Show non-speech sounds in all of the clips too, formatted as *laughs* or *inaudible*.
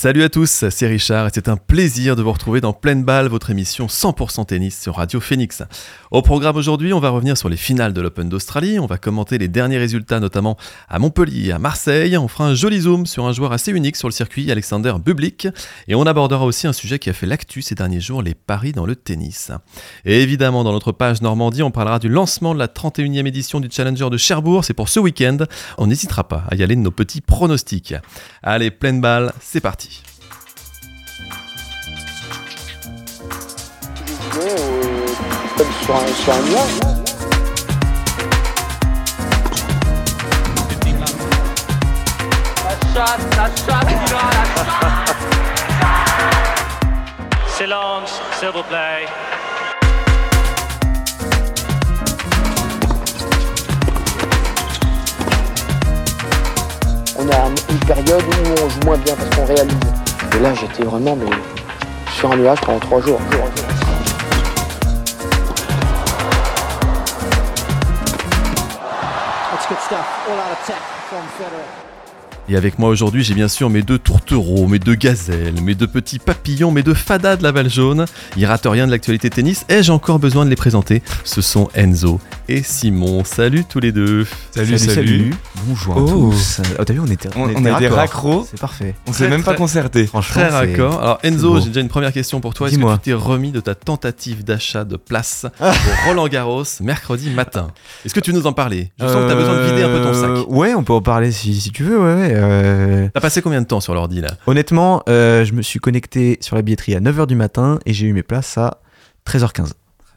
Salut à tous, c'est Richard et c'est un plaisir de vous retrouver dans Pleine Balle, votre émission 100% tennis sur Radio Phoenix. Au programme aujourd'hui, on va revenir sur les finales de l'Open d'Australie, on va commenter les derniers résultats notamment à Montpellier et à Marseille, on fera un joli zoom sur un joueur assez unique sur le circuit, Alexander Bublik, et on abordera aussi un sujet qui a fait l'actu ces derniers jours, les paris dans le tennis. Et évidemment, dans notre page Normandie, on parlera du lancement de la 31e édition du Challenger de Cherbourg, c'est pour ce week-end, on n'hésitera pas à y aller de nos petits pronostics. Allez, Pleine Balle, c'est parti euh, comme sur un, sur un nuage. Silence, s'il vous plaît. On a une période où on joue moins bien parce qu'on réalise. Et là, j'étais vraiment mais, sur un nuage pendant trois jours. jours, jours. Stuff. All out attack from Federer. Et avec moi aujourd'hui, j'ai bien sûr mes deux tourtereaux, mes deux gazelles, mes deux petits papillons, mes deux fadas de la balle jaune. Ils ratent rien de l'actualité tennis. Ai-je encore besoin de les présenter? Ce sont Enzo et Simon. Salut tous les deux. Salut, salut. Bonjour à Oh. tous. Oh, t'as vu, on était, On, on a des raccros, C'est parfait. on s'est même pas concerté. Franchement, Très raccord. Alors Enzo, j'ai déjà une première question pour toi. Est-ce que tu t'es remis de ta tentative d'achat de place *laughs* pour Roland Garros mercredi matin? Est-ce que tu veux nous en parler? Je sens que tu as besoin de vider un peu ton Euh, sac. Ouais, on peut en parler si, si tu veux. Ouais, ouais. Euh, T'as passé combien de temps sur l'ordi là? Honnêtement, euh, je me suis connecté sur la billetterie à 9h du matin et j'ai eu mes places à 13h15.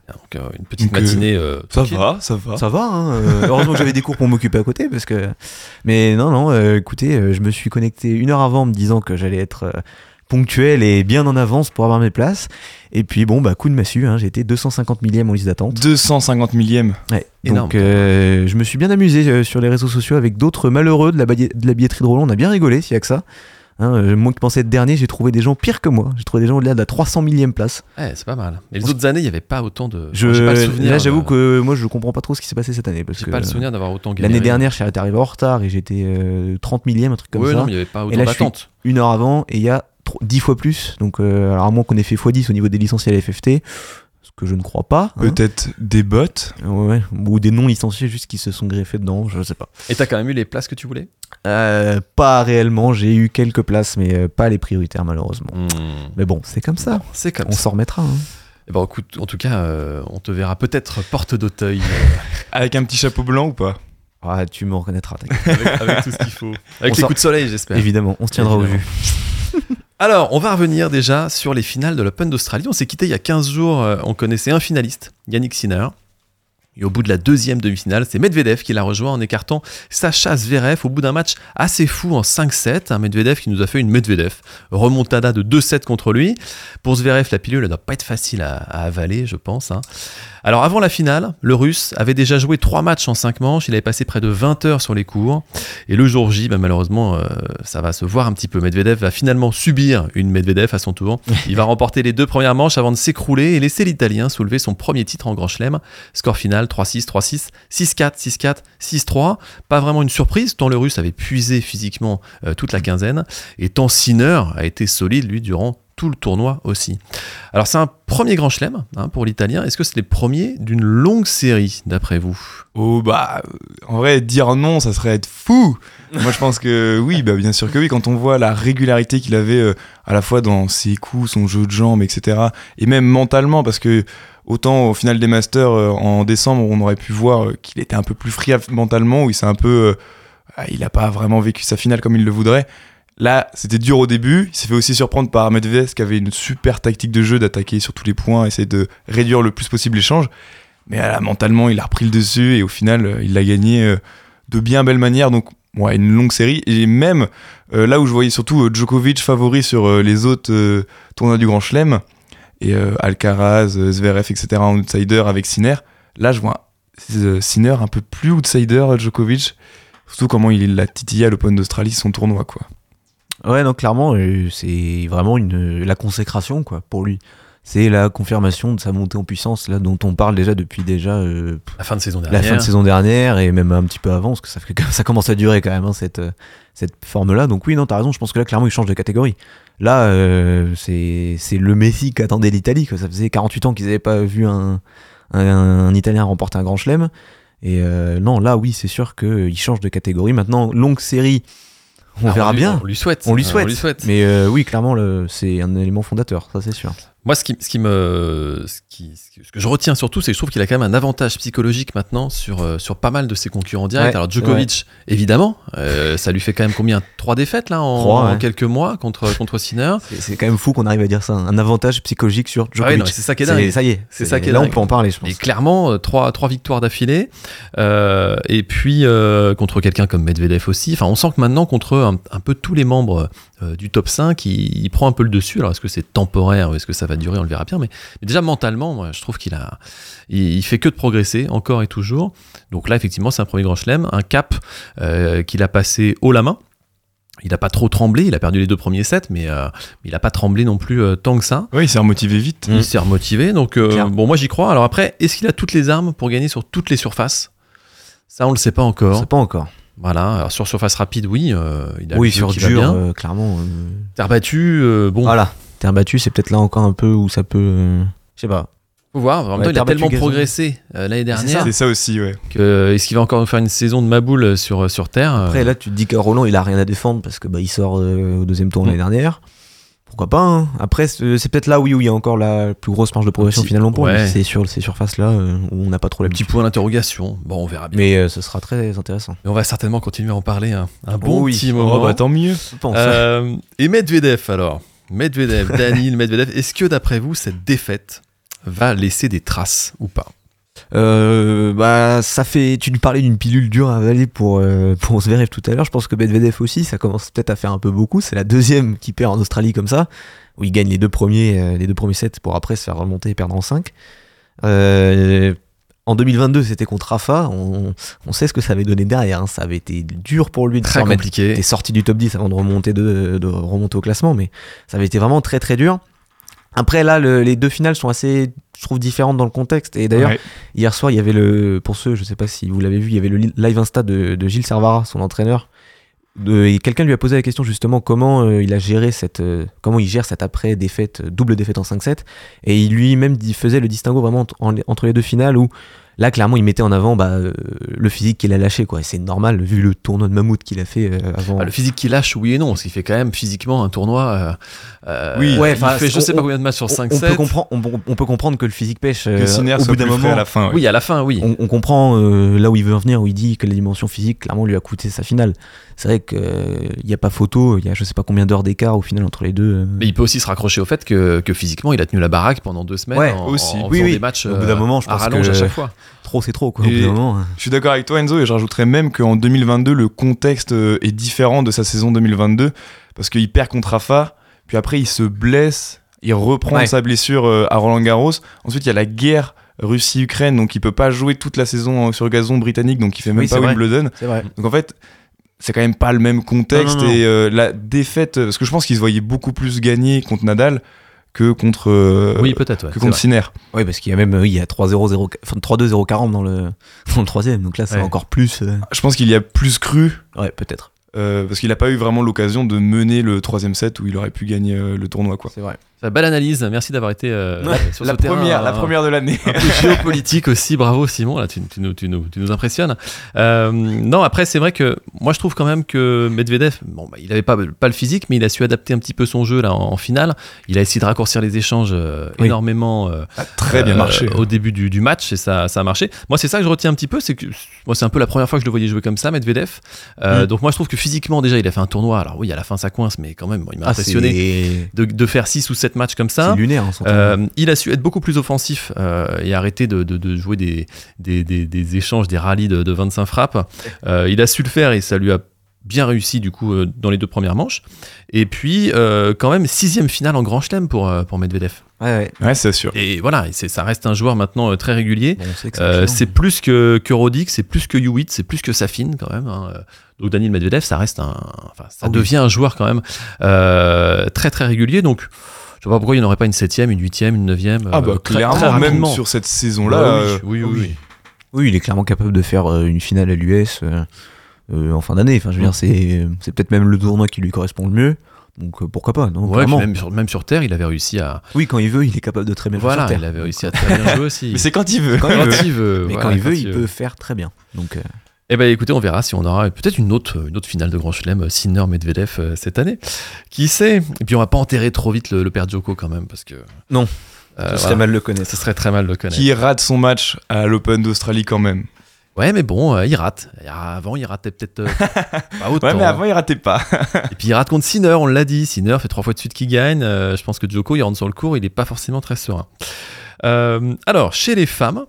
Donc, euh, Une petite Donc, matinée. euh, Ça va, ça va. Ça va, hein, euh, heureusement que j'avais des cours pour m'occuper à côté parce que. Mais non, non, euh, écoutez, euh, je me suis connecté une heure avant en me disant que j'allais être euh, ponctuel et bien en avance pour avoir mes places. Et puis bon, bah coup de massue, hein, j'ai été 250 millième en liste d'attente. 250 millième. Ouais. Énorme. Donc euh, je me suis bien amusé euh, sur les réseaux sociaux avec d'autres malheureux de la, billet- de la billetterie de Roland. On a bien rigolé, s'il y a que ça. Hein, euh, moi qui pensais être dernier, j'ai trouvé des gens pires que moi. J'ai trouvé des gens au-delà de la 300 millième place. Ouais, c'est pas mal. Mais les autres années, il n'y avait pas autant de. Je, J'ai pas le souvenir. là, j'avoue euh, que moi, je comprends pas trop ce qui s'est passé cette année. J'ai que pas le souvenir d'avoir autant gagné. l'année dernière, j'étais arrivé en retard et j'étais euh, 30 millième, un truc comme Ouais, ça. non, mais il n'y avait pas autant là, je suis- d'attente. Une heure avant et il y a 10 fois plus. Donc, euh, alors à moins qu'on ait fait x10 au niveau des licenciés à la FFT, ce que je ne crois pas. hein. Peut-être des bots. Ouais, ou des non licenciés juste qui se sont greffés dedans, je sais pas. Et t'as quand même eu les places que tu voulais? Euh, pas réellement, j'ai eu quelques places, mais euh, pas les prioritaires malheureusement. Hmm. Mais bon, c'est comme ça, C'est comme on s'en remettra. hein. Eh ben, écoute, en tout cas, euh, on te verra peut-être porte d'Auteuil *laughs* Avec un petit chapeau blanc ou pas? Ah, tu me reconnaîtra, t'inquiète. avec, avec tout ce qu'il faut. *laughs* Avec On les coups de soleil, j'espère. évidemment, on se tiendra au jus. *laughs* Alors, on va revenir déjà sur les finales de l'Open d'Australie. On s'est quitté il y a 15 jours. euh, On connaissait un finaliste, Yannick Sinner. Et au bout de la deuxième demi-finale, c'est Medvedev qui l'a rejoint en écartant Sacha Zverev au bout d'un match assez fou en 5-7. Un Medvedev qui nous a fait une Medvedev. Remontada de 2-7 contre lui. Pour Zverev, la pilule ne doit pas être facile à, à avaler, je pense. hein. Alors avant la finale, le Russe avait déjà joué 3 matchs en 5 manches. Il avait passé près de 20 heures sur les cours. Et le jour J, bah, malheureusement, euh, ça va se voir un petit peu. Medvedev va finalement subir une Medvedev à son tour. Il va *laughs* remporter les deux premières manches avant de s'écrouler et laisser l'Italien soulever son premier titre en Grand Chelem. Score final 3-6, 3-6, 6-4, 6-4, 6-3. Pas vraiment une surprise, tant le Russe avait puisé physiquement euh, toute la quinzaine. Et tant Sinner a été solide, lui, durant tout le tournoi aussi. Alors c'est un premier Grand Chelem hein, pour l'Italien. Est-ce que c'est les premiers d'une longue série, d'après vous? Oh bah, en vrai, dire non, ça serait être fou. *laughs* Moi, je pense que oui, bah bien sûr que oui. Quand on voit la régularité qu'il avait euh, à la fois dans ses coups, son jeu de jambes, etc., et même mentalement, parce que autant au final des Masters euh, en décembre, on aurait pu voir euh, qu'il était un peu plus free mentalement, où il s'est un peu, ah, il a pas vraiment vécu sa finale comme il le voudrait. Là, c'était dur au début. Il s'est fait aussi surprendre par Medvedev, qui avait une super tactique de jeu d'attaquer sur tous les points, essayer de réduire le plus possible l'échange. Mais là, mentalement, il a repris le dessus et au final, euh, il l'a gagné euh, de bien belle manière. Donc, une longue série. Et même euh, là où je voyais surtout Djokovic favori sur les autres tournois du Grand Chelem, et Alcaraz, Zverev, etc. outsider avec Sinner, là, je vois Sinner un peu plus outsider, Djokovic. Surtout comment il l'a titillé à l'Open d'Australie, son tournoi, quoi. Ouais, donc clairement, euh, c'est vraiment une, la consécration quoi pour lui. C'est la confirmation de sa montée en puissance là dont on parle déjà depuis déjà euh, La fin de saison la dernière. fin de saison dernière et même un petit peu avant parce que ça, fait, *laughs* ça commence à durer quand même hein, cette, euh, cette forme là. Donc oui, non, t'as raison. Je pense que là clairement il change de catégorie. Là, euh, c'est le Messi qu'attendait l'Italie. Ça faisait 48 ans qu'ils n'avaient pas vu un, un, un Italien remporter un grand chelem. Et euh, non, là, oui, c'est sûr qu'il change de catégorie. Maintenant, longue série, on Ah, verra lui- bien. On lui souhaite. On lui Euh, souhaite. On lui souhaite. Mais euh, oui, clairement, le- c'est un élément fondateur, ça c'est sûr. Moi, ce qui, ce qui me, ce, qui, ce que je retiens surtout, c'est que je trouve qu'il a quand même un avantage psychologique maintenant sur, euh, sur pas mal de ses concurrents directs. Ouais, Alors Djokovic, évidemment, euh, ça lui fait quand même combien? Trois défaites là en, Trois, en ouais. quelques mois contre contre Sinner. C'est- quand même fou qu'on arrive à dire ça, un avantage psychologique sur Ah Djokovic. mais c'est ça qui est dingue. ça y est, C'est ça qui est là dingue. on peut en parler, je pense. Et clairement, euh, trois, trois victoires d'affilée. Euh, et puis, euh, contre quelqu'un comme Medvedev aussi. Enfin, on sent que maintenant, contre un, un peu tous les membres euh, du top 5, il, il prend un peu le dessus. Alors, est-ce que c'est temporaire ou est-ce que ça va durer On le verra bien. Mais, mais déjà, mentalement, moi, je trouve qu'il a, il, il fait que de progresser, encore et toujours. Donc là, effectivement, c'est un premier grand chelem. Un cap euh, qu'il a passé haut la main. Il n'a pas trop tremblé, il a perdu les deux premiers sets, mais euh, il n'a pas tremblé non plus euh, tant que ça. Oui, il s'est remotivé vite. Il s'est remotivé. Donc, euh, bon, moi j'y crois. Alors après, est-ce qu'il a toutes les armes pour gagner sur toutes les surfaces? Ça, on le sait pas On encore. sait pas encore. Voilà. Alors sur surface rapide, oui. euh, il a Oui, sur va dur, bien. euh, clairement. euh, Terre battue, euh, bon, Voilà, terre battue, c'est peut-être là encore un peu où ça peut. euh, Je sais pas. faut voir. En même Ouais, temps, il a tellement gazon. progressé euh, l'année dernière C'est ça aussi, ouais. que est-ce qu'il va encore nous faire une saison de maboule sur sur terre euh, Après, là, tu te dis que Roland, il a rien à défendre parce que bah, il sort euh, au deuxième tour Mm. l'année dernière. Pourquoi pas hein. Après, c'est c'est peut-être là oui, où il y a encore la plus grosse marge de progression petit- finalement pour lui. ouais. C'est sur ces surfaces-là euh, où on n'a pas trop la petit point d'interrogation. Bon, on verra bien. Mais euh, ce sera très intéressant. Mais on va certainement continuer à en parler un, un bon Oui. petit Oh, moment. bah tant mieux. Euh, et Medvedev alors Medvedev, Danil Medvedev, est-ce que d'après vous cette défaite va laisser des traces ou pas? Euh, bah, ça fait. Tu nous parlais d'une pilule dure à avaler pour, euh, pour Zverev tout à l'heure. Je pense que Medvedev aussi, ça commence peut-être à faire un peu beaucoup. C'est la deuxième qui perd en Australie comme ça, où il gagne les deux premiers, euh, les deux premiers sets pour après se faire remonter et perdre en 5. en 2022, c'était contre Rafa. On, on sait ce que ça avait donné derrière. hein. Ça avait été dur pour lui de Très compliqué. était sorti du top 10 avant de remonter, de, de remonter au classement, mais ça avait été vraiment très très dur. Après là, le- les deux finales sont assez, je trouve, différentes dans le contexte. Et d'ailleurs, Ouais. hier soir, il y avait le, pour ceux, je sais pas si vous l'avez vu, il y avait le li- live Insta de, de Gilles Servara, son entraîneur. De- et quelqu'un lui a posé la question justement comment euh, il a géré cette, euh, comment il gère cette après défaite, double défaite en 5-7. Et il lui-même faisait le distinguo vraiment entre, en- entre les deux finales où Là, clairement, il mettait en avant bah, euh, le physique qu'il a lâché. quoi. C'est normal, vu le tournoi de Mammouth qu'il a fait euh, avant. Ah, le physique qui lâche, oui et non, parce qu'il fait quand même physiquement un tournoi. euh, euh, Oui. Ouais, il fait je on- sais pas combien de matchs sur on, 5 on 7 peut comprendre, on, on peut comprendre que le physique pêche euh, Que Sinner au bout d'un moment. à la fin. ouais. Oui, à la fin, oui. On, on comprend euh, là où il veut en venir, où il dit que la dimension physique, clairement, lui a coûté sa finale. C'est vrai qu'il n'y a pas photo, il y a je sais pas combien d'heures d'écart au final entre les deux. euh. Mais il peut aussi se raccrocher au fait que, que physiquement, il a tenu la baraque pendant deux semaines Ouais, en, aussi. en Oui, faisant oui. des matchs Au bout d'un moment, je à pense rallonge que- à chaque fois. Trop, c'est trop, quoi, au Et- bout d'un moment. hein. Je suis d'accord avec toi Enzo et je rajouterais même qu'en 2022 le contexte euh, est différent de sa saison 2022 parce qu'il perd contre Rafa, puis après il se blesse, il reprend Ouais. sa blessure euh, à Roland Garros. Ensuite il y a la guerre Russie-Ukraine donc il peut pas jouer toute la saison euh, sur gazon britannique donc il fait même Oui, pas. Wimbledon. Donc en fait c'est quand même pas le même contexte Non, non, non. et euh, la défaite parce que je pense qu'il se voyait beaucoup plus gagner contre Nadal que contre euh, oui, peut-être, ouais. que contre. Sinner. Oui, parce qu'il y a même euh, il y a 3-0, 0, enfin, 3-2, 0, 40 dans le, *laughs* dans le troisième. Donc là, c'est Ouais. encore plus. euh, Je pense qu'il y a plus cru Ouais, peut-être. Euh, parce qu'il n'a pas eu vraiment l'occasion de mener le troisième set où il aurait pu gagner euh, le tournoi. Quoi. C'est vrai. Belle analyse, merci d'avoir été euh, Ouais, sur La ce terrain, première, la euh, première de l'année. un peu géopolitique aussi, bravo Simon, là tu, tu nous, tu nous- tu nous impressionnes. Euh, non, après c'est vrai que moi je trouve quand même que Medvedev, bon, bah, il avait pas, pas le physique, mais il a su adapter un petit peu son jeu là en, en finale. Il a essayé de raccourcir les échanges euh, Oui. énormément euh, Très bien marché. au début du, du match et ça, ça a marché. Moi c'est ça que je retiens un petit peu, c'est que moi c'est un peu la première fois que je le voyais jouer comme ça, Medvedev. Mm. Donc moi je trouve que physiquement déjà il a fait un tournoi. Alors oui à la fin ça coince, mais quand même bon, il m'a Ah, impressionné de, de faire 6 ou 7 matchs comme ça. c'est lunaire. hein, Euh, il a su être beaucoup plus offensif euh, et arrêter de, de- de jouer des, des, des- des échanges, des rallyes de, de 25 frappes. Euh, il a su le faire et ça lui a bien réussi du coup dans les deux premières manches. Et puis euh, quand même sixième finale en Grand Chelem pour, pour Medvedev. Ouais, ouais. Ouais, c'est sûr. Et voilà, et ça reste un joueur maintenant très régulier. Bon, c'est Euh, plus que, que Roddick, c'est plus que Hewitt, c'est plus que Safin quand même. hein. Donc Daniel Medvedev, ça reste un, enfin, ça Ah oui. devient un joueur quand même euh, très très régulier. Donc je vois pas pourquoi il n'y aurait pas une septième, une huitième, une neuvième. Ah bah euh, très- clairement, très même rapidement. sur cette saison-là. Bah euh, oui, oui, oui, oui. Oui, il est clairement capable de faire euh, une finale à l'US euh, euh, en fin d'année. Enfin, je veux dire, c'est c'est peut-être même le tournoi qui lui correspond le mieux. Donc euh, pourquoi pas non, Ouais, même, sur, même sur Terre, il avait réussi à. Oui, quand il veut, il est capable de très bien Voilà, faire il sur Terre. avait réussi à très bien *laughs* jouer aussi. Mais c'est quand il veut. Quand quand il veut. il veut. Mais voilà, quand il veut, il peut faire très bien. Donc euh, Eh ben écoutez, on verra si on aura peut-être une autre, une autre finale de Grand Chelem, Sinner Medvedev euh, cette année. Qui sait? Et puis on va pas enterrer trop vite le, le père Djoko quand même parce que. Non. Euh, ce voilà. serait mal le connaître. Ce serait très mal le connaître. Qui rate son match à l'Open d'Australie quand même. Ouais, mais bon, euh, il rate. Et Avant, il ratait peut-être euh, *laughs* pas autant. Ouais, mais avant, il ratait pas. *laughs* Et puis il rate contre Sinner, on l'a dit. Sinner fait trois fois de suite qu'il gagne. Euh, je pense que Djoko, il rentre sur le cours, il n'est pas forcément très serein. Euh, alors, chez les femmes,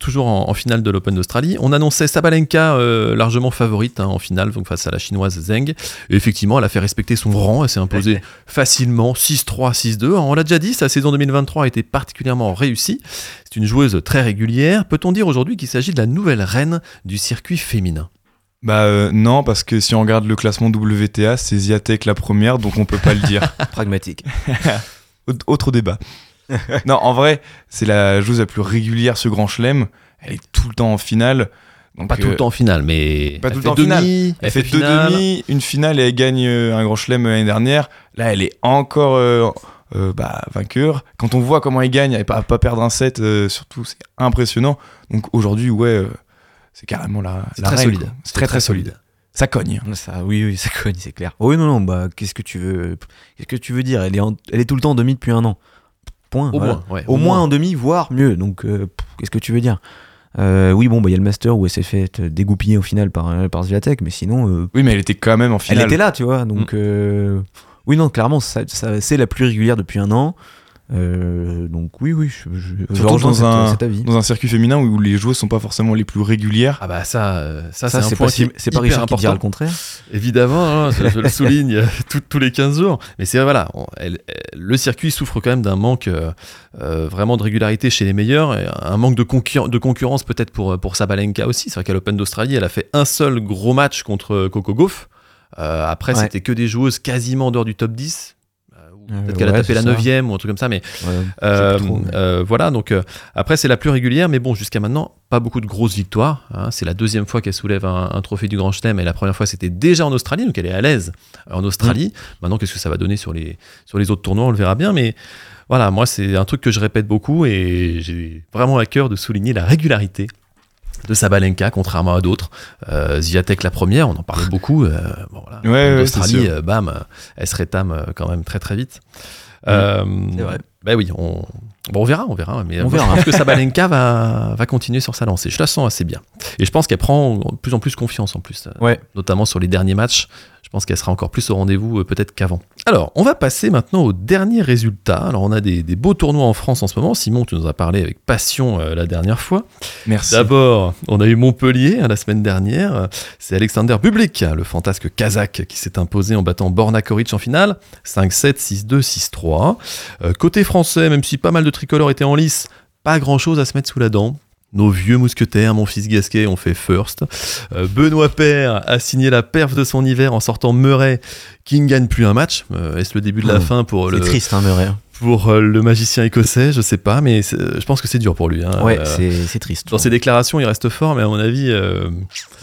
toujours en, en finale de l'Open d'Australie, on annonçait Sabalenka euh, largement favorite hein, en finale, donc face à la chinoise Zheng. Et effectivement, elle a fait respecter son rang, elle s'est imposée facilement 6-3, 6-2. On l'a déjà dit, sa saison 2023 a été particulièrement réussie. C'est une joueuse très régulière. Peut-on dire aujourd'hui qu'il s'agit de la nouvelle reine du circuit féminin? Bah euh, non, parce que si on regarde le classement WTA, c'est Ziatek la première, donc on peut pas le dire. *laughs* Pragmatique. Autre- Autre débat. *laughs* non, en vrai, c'est la joueuse la plus régulière ce Grand Chelem. Elle est tout le temps en finale. Donc, Pas tout euh, le temps en finale, mais pas elle tout le fait temps en finale. demi, Elle fait deux finale. demi, une finale et elle gagne euh, un Grand Chelem l'année dernière. Là, elle est encore euh, euh, bah, vainqueur. Quand on voit comment elle gagne, elle pas, pas perdre un set, euh, surtout, c'est impressionnant. Donc aujourd'hui, ouais, euh, c'est carrément la, C'est la très reine, solide. C'est très très solide. Ça cogne. Ça, oui, oui, ça cogne, c'est clair. Oui, non, non, bah, qu'est-ce que tu veux, qu'est-ce que tu veux dire? Elle est, en- elle est tout le temps en demi depuis un an. Point. Au voilà. moins, ouais, Au, moins en demi, voire mieux. Donc, euh, qu'est-ce que tu veux dire? Euh, Oui, bon, bah, il y a le Master où elle s'est fait dégoupiller au final par, euh, par Zviatek, mais sinon, euh, Oui, mais elle était quand même en finale. elle était là, tu vois. Donc, euh, oui, non, clairement, ça, ça- c'est la plus régulière depuis un an. Euh, donc, oui, oui, je, je, je dans cet, un- cet avis. Dans un circuit féminin où les joueuses sont pas forcément les plus régulières. Ah bah ça, euh, ça, Ça, c'est un c'est point pas, qui c'est pas hyper Richard qui dira important. le contraire. Évidemment, hein, je, je le *laughs* souligne euh, tout- tous les 15 jours. Mais c'est voilà, on- elle- elle- le circuit souffre quand même d'un manque euh, euh, vraiment de régularité chez les meilleurs, et un manque de, concur- de concurrence peut-être pour, pour Sabalenka aussi. C'est vrai qu'à l'Open d'Australie, elle a fait un seul gros match contre Coco Gauff. Euh, après, Ouais. c'était que des joueuses quasiment en dehors du top 10. Euh, Peut-être qu'elle a tapé la c'est ça. 9 ou un truc comme ça, mais Ouais, Euh, trop, mais- euh, voilà, donc euh, après c'est la plus régulière, mais bon, jusqu'à maintenant, pas beaucoup de grosses victoires. hein. C'est la deuxième fois qu'elle soulève un, un trophée du Grand Chelem, et la première fois c'était déjà en Australie, donc elle est à l'aise en Australie. Maintenant, qu'est-ce que ça va donner sur les, sur les autres tournois, on le verra bien, mais voilà, moi c'est un truc que je répète beaucoup, et j'ai vraiment à cœur de souligner la régularité de Sabalenka, contrairement à d'autres. Euh, Zviatek la première, on en parlait beaucoup. euh, bon, voilà, Ouais, ouais, Australie, euh, bam, euh, elle se rétame euh, quand même très très vite. Euh, c'est vrai. Ben oui, on, bon, on verra, on verra. Mais On verra. Je pense que Sabalenka va, va continuer sur sa lancée. Je la sens assez bien. Et je pense qu'elle prend de plus en plus confiance en plus. euh, Ouais. Notamment sur les derniers matchs. Je pense qu'elle sera encore plus au rendez-vous euh, peut-être qu'avant. Alors, on va passer maintenant aux derniers résultats. Alors, on a des, des beaux tournois en France en ce moment. Simon, tu nous as parlé avec passion euh, la dernière fois. Merci. D'abord, on a eu Montpellier hein, la semaine dernière. C'est Alexander Bublik, hein, le fantasque kazakh, qui s'est imposé en battant Borna Koric en finale. 5-7, 6-2, 6-3. Euh, côté français, même si pas mal de tricolores étaient en lice, pas grand-chose à se mettre sous la dent. Nos vieux mousquetaires, mon fils Gasquet, ont fait first. Euh, Benoît Père a signé la perf de son hiver en sortant Murray, qui ne gagne plus un match. Euh, Est-ce le début de la Mmh. fin pour C'est le, triste, hein, Murray. pour euh, le magicien écossais? Je sais pas, mais je pense que c'est dur pour lui. hein. Ouais, Euh, c'est c'est triste. dans ses déclarations, il reste fort, mais à mon avis, euh,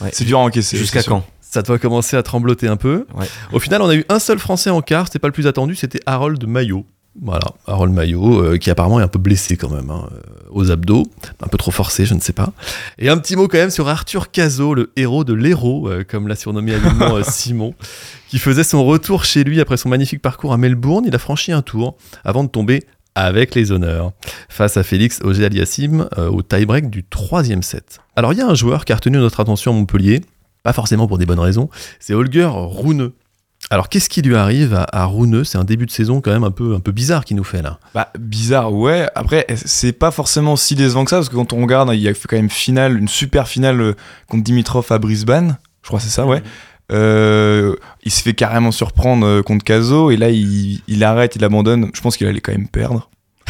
Ouais. C'est dur à encaisser. Jusqu'à quand? ça doit commencer à trembloter un peu. Ouais. Au final, on a eu un seul Français en quart, c'était pas le plus attendu, c'était Harold Maillot. Voilà, Harold Maillot, euh, qui apparemment est un peu blessé quand même, hein, euh, aux abdos, un peu trop forcé, je ne sais pas. Et un petit mot quand même sur Arthur Cazot, le héros de l'héros, euh, comme l'a surnommé habilement euh, *laughs* Simon, qui faisait son retour chez lui après son magnifique parcours à Melbourne. Il a franchi un tour avant de tomber avec les honneurs face à Félix Auger-Aliassime au tie-break du troisième set. Alors il y a un joueur qui a retenu notre attention à Montpellier, pas forcément pour des bonnes raisons, c'est Holger Rune. Alors qu'est-ce qui lui arrive à, à Rune C'est un début de saison quand même un peu, un peu bizarre qu'il nous fait là. Bah, bizarre, ouais. Après, c'est pas forcément si décevant que ça, parce que quand on regarde, il y a fait quand même finale, une super finale euh, contre Dimitrov à Brisbane. Je crois que c'est ça, ouais. Euh, il se fait carrément surprendre euh, contre Caso, et là, il, il arrête, il abandonne. Je pense qu'il allait quand même perdre.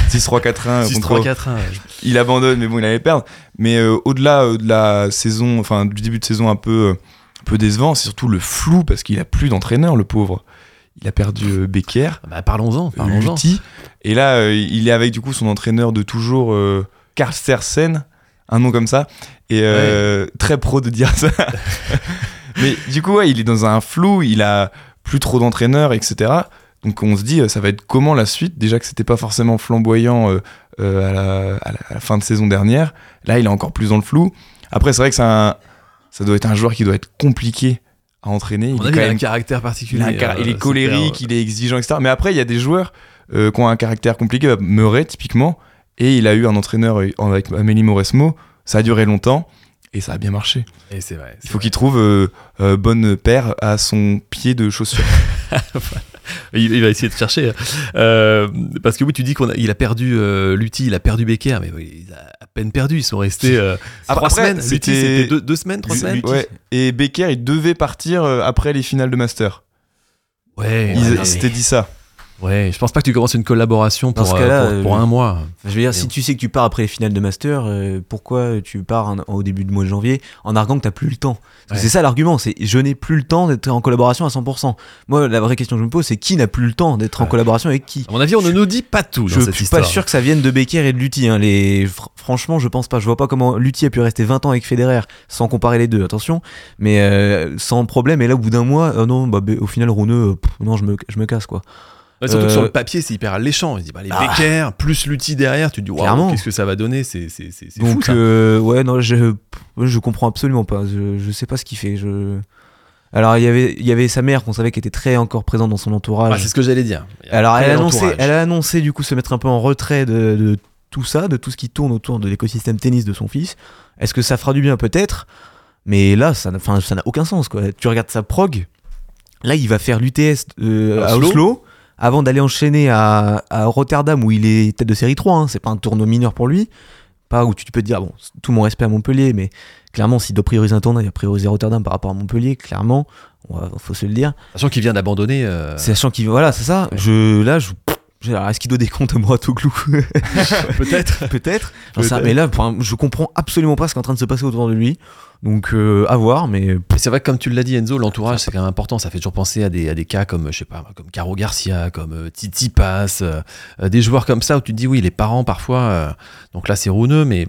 6-3-4-1 *laughs* contre 6-3-4-1. *laughs* il abandonne, mais bon, il allait perdre. Mais euh, au-delà euh, de la saison, enfin du début de saison un peu, euh, peu décevant, c'est surtout le flou parce qu'il a plus d'entraîneur, le pauvre. Il a perdu euh, Becker, Bah, parlons-en, parlons-en. Et là euh, il est avec du coup son entraîneur de toujours, euh, Karl Stersen, un nom comme ça, et euh, très pro de dire ça. *laughs* mais du coup, ouais, il est dans un flou, il a plus trop d'entraîneurs, etc. Donc on se dit, ça va être comment la suite? Déjà que c'était pas forcément flamboyant euh, euh, à, la, à la- à la fin de saison dernière. Là, il est encore plus dans le flou. Après, c'est vrai que c'est un- ça doit être un joueur qui doit être compliqué à entraîner. Il a quand un caractère il, particulier. car- euh, il est colérique, euh, il est exigeant, etc. Mais après, il y a des joueurs euh, qui ont un caractère compliqué. Murray, typiquement. Et il a eu un entraîneur euh, avec Amélie Mauresmo. Ça a duré longtemps. Et ça a bien marché. Et c'est vrai. Il faut qu'il trouve euh, euh, bonne paire à son pied de chaussure. *laughs* *laughs* Il, il va essayer de chercher. Euh, parce que oui, tu dis qu'il a, perdu euh, Lutti, il a perdu Becker, mais oui, il a à peine perdu. Ils sont restés euh, trois Après, semaines. Lutti, c'était- deux, deux semaines, trois semaines. ouais. Et Becker, il devait partir euh, après les finales de Master. Ouais, Il ouais, s'était dit ça. Ouais, je pense pas que tu commences une collaboration pour, euh, pour, pour euh, un mois. Je veux dire, si tu sais que tu pars après les finales de Master, euh, pourquoi tu pars en- au début du mois de janvier en arguant que t'as plus le temps? Ouais. C'est ça l'argument, c'est je n'ai plus le temps d'être en collaboration à 100%. Moi, la vraie question que je me pose, c'est qui n'a plus le temps d'être en collaboration avec qui? À mon avis, on ne nous dit pas tout Je dans je cette suis histoire. pas sûr que ça vienne de Becker et de Lutti. hein. Les... fr- Franchement, je pense pas. Je vois pas comment Lutti a pu rester 20 ans avec Federer sans comparer les deux, attention. Mais euh, sans problème. Et là, au bout d'un mois, non, bah, au final, Rouneux, non, je me, je me casse quoi. Ouais, surtout que Euh, sur le papier, c'est hyper alléchant. Il dit, bah, les Ah. Becker, plus Lutti derrière, tu te dis, Clairement. qu'est-ce que ça va donner C'est fou, Donc, ça. euh, ouais, non, je, je comprends absolument pas. Je, je sais pas ce qu'il fait. Je... Alors, il y avait, il y avait sa mère qu'on savait qui était très encore présente dans son entourage. Ah, c'est ce que j'allais dire. Alors, elle a, annoncé, elle a annoncé du coup se mettre un peu en retrait de, de tout ça, de tout ce qui tourne autour de l'écosystème tennis de son fils. Est-ce que ça fera du bien? Peut-être. Mais là, ça n'a aucun sens. Quoi. Tu regardes sa prog. Là, il va faire l'UTS euh, à Oslo. Avant d'aller enchaîner à, à Rotterdam où il est tête de série 3. hein. C'est pas un tournoi mineur pour lui. Pas où tu peux te dire, bon, tout mon respect à Montpellier, mais clairement, s'il doit prioriser un tournoi, il va prioriser Rotterdam par rapport à Montpellier, clairement. Il faut se le dire. Sachant qu'il vient d'abandonner. euh, Sachant qu'il voilà, c'est ça. Je là, je est-ce qu'il doit des comptes à moi tout clou *laughs* Peut-être. Peut-être. Mais là, je comprends absolument pas ce qui est en train de se passer autour de lui. Donc, euh, à voir. Mais c'est vrai que comme tu l'as dit Enzo, l'entourage c'est quand même important. Ça fait toujours penser à des, à des cas comme je sais pas, comme Caro Garcia, comme euh, Titi Pass, euh, des joueurs comme ça où tu te dis oui les parents parfois. euh, donc là c'est rouneux, mais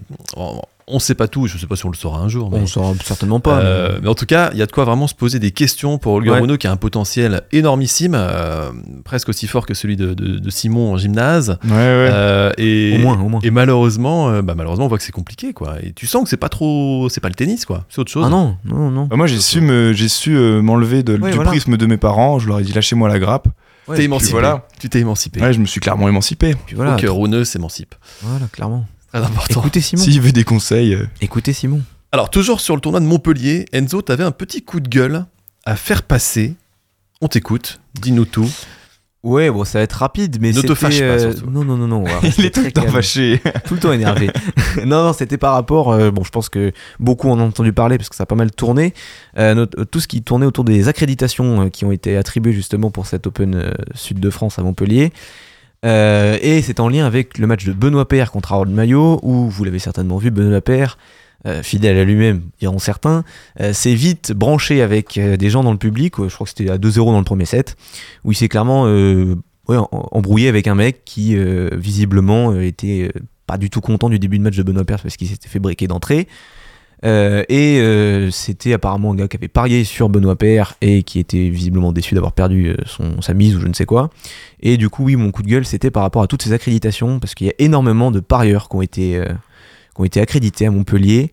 on sait pas tout. Je sais pas si on le saura un jour. Mais, on saura certainement pas. euh, mais- mais en tout cas, il y a de quoi vraiment se poser des questions pour Holger Ouais. Qui a un potentiel énormissime, euh, presque aussi fort que celui de, de- de Simon en gymnase. Ouais, ouais. Euh, et, Au moins, au moins. Et malheureusement, euh, bah, malheureusement, on voit que c'est compliqué, quoi. Et tu sens que c'est pas trop, c'est pas le tennis, quoi. C'est autre chose. Ah non, non, non. Bah, moi, j'ai su me- j'ai su m'enlever de- du voilà. prisme de mes parents. Je leur ai dit lâchez-moi la grappe. Tu t'es émancipé. voilà. Tu t'es émancipé. Ouais, je me suis clairement émancipé. Puis voilà, Faut que Rune s'émancipe. voilà, clairement. Très important. Écoutez Simon. S'il veut des conseils, euh, Écoutez Simon. Alors, toujours sur le tournoi de Montpellier, Enzo, t'avais un petit coup de gueule à faire passer. On t'écoute. Dis-nous tout. Ouais, bon, ça va être rapide, mais Ne te fâche pas, euh, surtout. Non, non, non, non. *laughs* il c'était est tout le temps calme. fâché. tout le temps énervé. *laughs* non, non, c'était par rapport. euh, bon, je pense que beaucoup en ont entendu parler parce que ça a pas mal tourné. Euh, tout ce qui tournait autour des accréditations euh, qui ont été attribuées justement pour cet Open euh, Sud de France à Montpellier. Euh, et c'est en lien avec le match de Benoît Paire contre Harold Maillot, où vous l'avez certainement vu, Benoît Paire, euh, fidèle à lui-même, diront certains, euh, s'est vite branché avec des gens dans le public. je crois que c'était à 2-0 dans le premier set, où il s'est clairement embrouillé avec un mec qui visiblement était pas du tout content du début de match de Benoît Paire parce qu'il s'était fait briquer d'entrée. Euh, et euh, c'était apparemment un gars qui avait parié sur Benoît Paire et qui était visiblement déçu d'avoir perdu euh, son, sa mise ou je ne sais quoi. Et du coup, oui, mon coup de gueule, c'était par rapport à toutes ces accréditations parce qu'il y a énormément de parieurs qui ont été, qui ont été accrédités à Montpellier.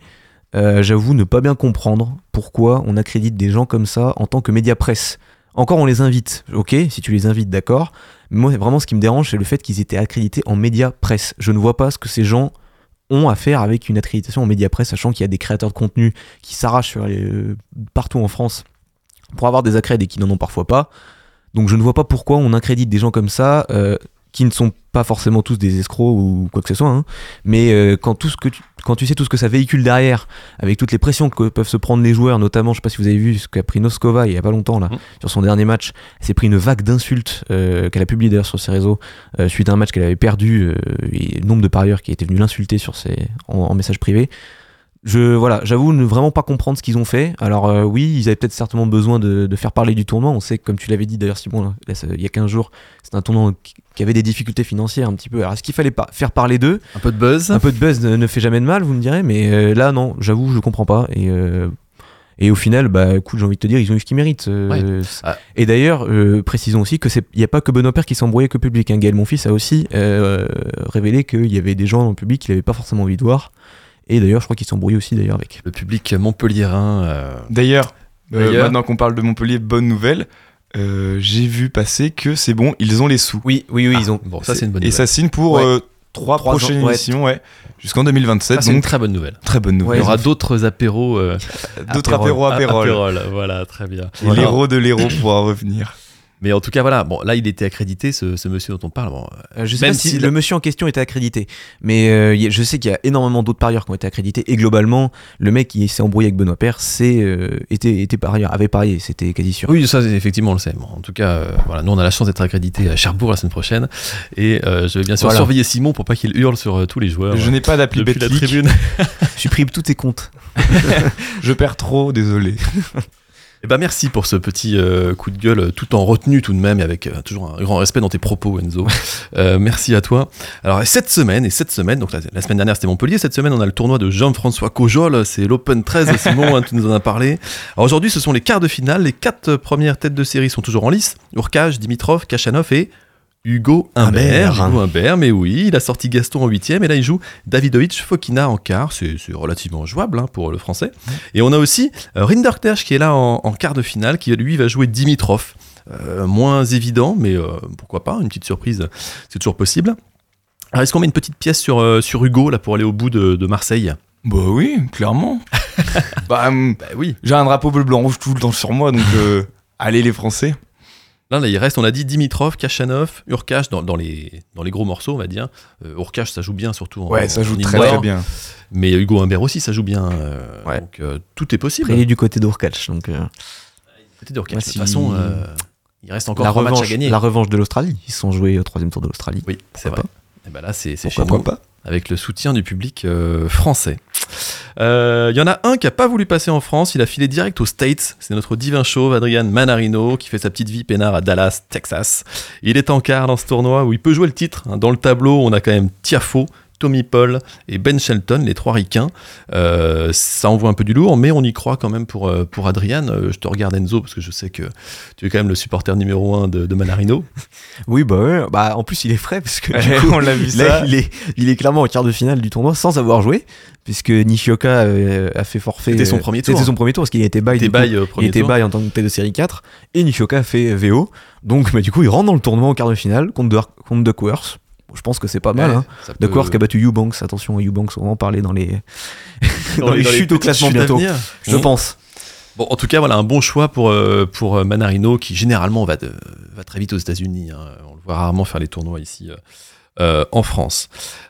J'avoue ne pas bien comprendre pourquoi on accrédite des gens comme ça en tant que média presse. Encore, on les invite, ok, si tu les invites, d'accord. Mais moi, vraiment, ce qui me dérange, c'est le fait qu'ils étaient accrédités en média presse. Je ne vois pas ce que ces gens ont à faire avec une accréditation en média presse, sachant qu'il y a des créateurs de contenu qui s'arrachent euh, partout en France pour avoir des accrèdes et qui n'en ont parfois pas. Donc je ne vois pas pourquoi on accrédite des gens comme ça, euh, qui ne sont pas forcément tous des escrocs ou quoi que ce soit, hein. mais euh, quand, tout ce que tu, quand tu sais tout ce que ça véhicule derrière, avec toutes les pressions que peuvent se prendre les joueurs, notamment, je sais pas si vous avez vu ce qu'a pris Noskova il y a pas longtemps là, Mhm. sur son dernier match, elle s'est pris une vague d'insultes euh, qu'elle a publié d'ailleurs sur ses réseaux euh, suite à un match qu'elle avait perdu et le nombre de parieurs qui étaient venus l'insulter sur ses en, en message privé. Je voilà, j'avoue ne vraiment pas comprendre ce qu'ils ont fait. Alors euh, oui, ils avaient peut-être certainement besoin de, de faire parler du tournoi. On sait que, comme tu l'avais dit d'ailleurs Simon là, ça- il y a 15 jours, c'était un tournoi qui, avait des difficultés financières un petit peu. Alors est-ce qu'il fallait pas faire parler d'eux? Un peu de buzz. Un peu de buzz ne, ne fait jamais de mal, vous me direz, mais euh, là non, j'avoue, je comprends pas et euh, Et au final, bah, écoute, j'ai envie de te dire, ils ont eu ce qu'ils méritent. euh, Ah. Et d'ailleurs, euh, précisons aussi que c'est, il n'y a pas que Benoît Père qui s'embrouillait le public. Hein. Gaël Monfils a aussi euh, révélé qu'il y avait des gens dans le public qu'il n'avait pas forcément envie de voir. Et d'ailleurs, je crois qu'il s'embrouillait aussi d'ailleurs avec. Le public montpelliérain. euh, D'ailleurs, euh, D'ailleurs. maintenant qu'on parle de Montpellier, bonne nouvelle. euh, J'ai vu passer que c'est bon, ils ont les sous. Oui, oui, oui, ils ont. Bon, ça c'est une bonne Et nouvelle. ça signe pour Ouais. euh, trois, Trois prochaines ans, ouais. émissions, ouais, jusqu'en 2027. Ça, c'est une donc très bonne nouvelle. très bonne Il y nouvelle. aura d'autres apéros. euh, *laughs* D'autres Apérol. apéros apérol. apérols, Voilà, très bien. Et Voilà. l'héros de l'héros pourra revenir. Mais en tout cas, voilà. Bon, là, il était accrédité, ce, ce monsieur dont on parle. Bon, euh, je sais Même pas si si le monsieur en question était accrédité, mais euh, je sais qu'il y a énormément d'autres parieurs qui ont été accrédités et globalement, le mec qui s'est embrouillé avec Benoît Père, c'est euh, était, était parieur, avait parié, c'était quasi sûr. Oui, ça, effectivement, on le sait. Bon, en tout cas, voilà, nous, on a la chance d'être accrédité à Cherbourg la semaine prochaine. Et je vais bien sûr Voilà. surveiller Simon pour pas qu'il hurle sur tous les joueurs. Je n'ai pas d'appli depuis la Betclic. tribune. *laughs* Supprime tous tes comptes. *laughs* Je perds trop, désolé. *laughs* Eh ben, merci pour ce petit euh, coup de gueule, euh, tout en retenue tout de même, et avec euh, toujours un grand respect dans tes propos, Enzo. Euh, merci à toi. Alors, et cette semaine, et cette semaine, donc la, la semaine dernière c'était Montpellier, cette semaine on a le tournoi de Jean-François Cojol, c'est l'Open 13, *laughs* Simon, hein, tu nous en as parlé. Alors aujourd'hui, ce sont les quarts de finale, les quatre premières têtes de série sont toujours en lice Urkaj, Dimitrov, Kachanov et Hugo Humbert. Humbert. Hugo Humbert, mais oui, il a sorti Gaston en huitième, et là il joue Davidovic Fokina en quart, c'est relativement jouable hein, pour le français. Et on a aussi euh, Rinderknecht qui est là en, en quart de finale, qui lui va jouer Dimitrov. Euh, moins évident, mais euh, pourquoi pas, une petite surprise, c'est toujours possible. Alors est-ce qu'on met une petite pièce sur, euh, sur Hugo là pour aller au bout de, de Marseille? Bah oui, clairement. *laughs* bah, hum, Bah oui. j'ai un drapeau bleu, blanc, rouge tout le temps sur moi, donc euh, allez les Français. Là, là, il reste, on a dit Dimitrov, Kachanov, Urkash dans, dans les, dans les gros morceaux, on va dire. Euh, Urkash, ça joue bien, surtout en Ouais, ça joue en très bien. Mais Hugo Humbert aussi, ça joue bien. euh, Ouais. Donc euh, tout est possible. Après, il est du côté d'Urkach, donc euh, Côté d'Urkash. Ouais, De toute façon, euh, il reste encore la, trois matchs à revanche, gagner. la revanche de l'Australie. Ils se sont joués au troisième tour de l'Australie. Oui, c'est vrai. Et ben là, c'est c'est chez nous, pas avec le soutien du public euh, français. Euh, Il y en a un qui a pas voulu passer en France, il a filé direct aux States. C'est notre divin chauve, Adrian Manarino, qui fait sa petite vie peinard à Dallas, Texas. Il est en quart dans ce tournoi où il peut jouer le titre. hein. Dans le tableau, on a quand même Tiafo, Tommy Paul et Ben Shelton, les trois ricains. Euh, ça envoie un peu du lourd, mais on y croit quand même pour, euh, pour Adrian. Euh, je te regarde Enzo, parce que je sais que tu es quand même le supporter numéro un de, de Manarino. *laughs* Oui, bah ouais. Bah, en plus, il est frais parce que du Ouais, coup, on l'a vu là, ça. il est, il est clairement en quart de finale du tournoi sans avoir joué, puisque Nishioka euh, a fait forfait. C'était son premier tour. C'était son premier tour parce qu'il était bail. Il était bail, en tant que tête de série 4 et Nishioka a fait VO. Donc, bah, du coup, il rentre dans le tournoi en quart de finale contre, contre Duckworth. Je pense que c'est pas mal. Ouais, Hein. peut- Duckworth qui a battu Eubanks. Attention, Eubanks, on va en parler dans les, *laughs* dans dans les dans chutes au classement chutes bientôt. Je Mmh. pense. Bon, en tout cas, voilà un bon choix pour, euh, pour euh, Manarino qui généralement va, de- va très vite aux États-Unis. hein. On le voit rarement faire les tournois ici euh, euh, en France.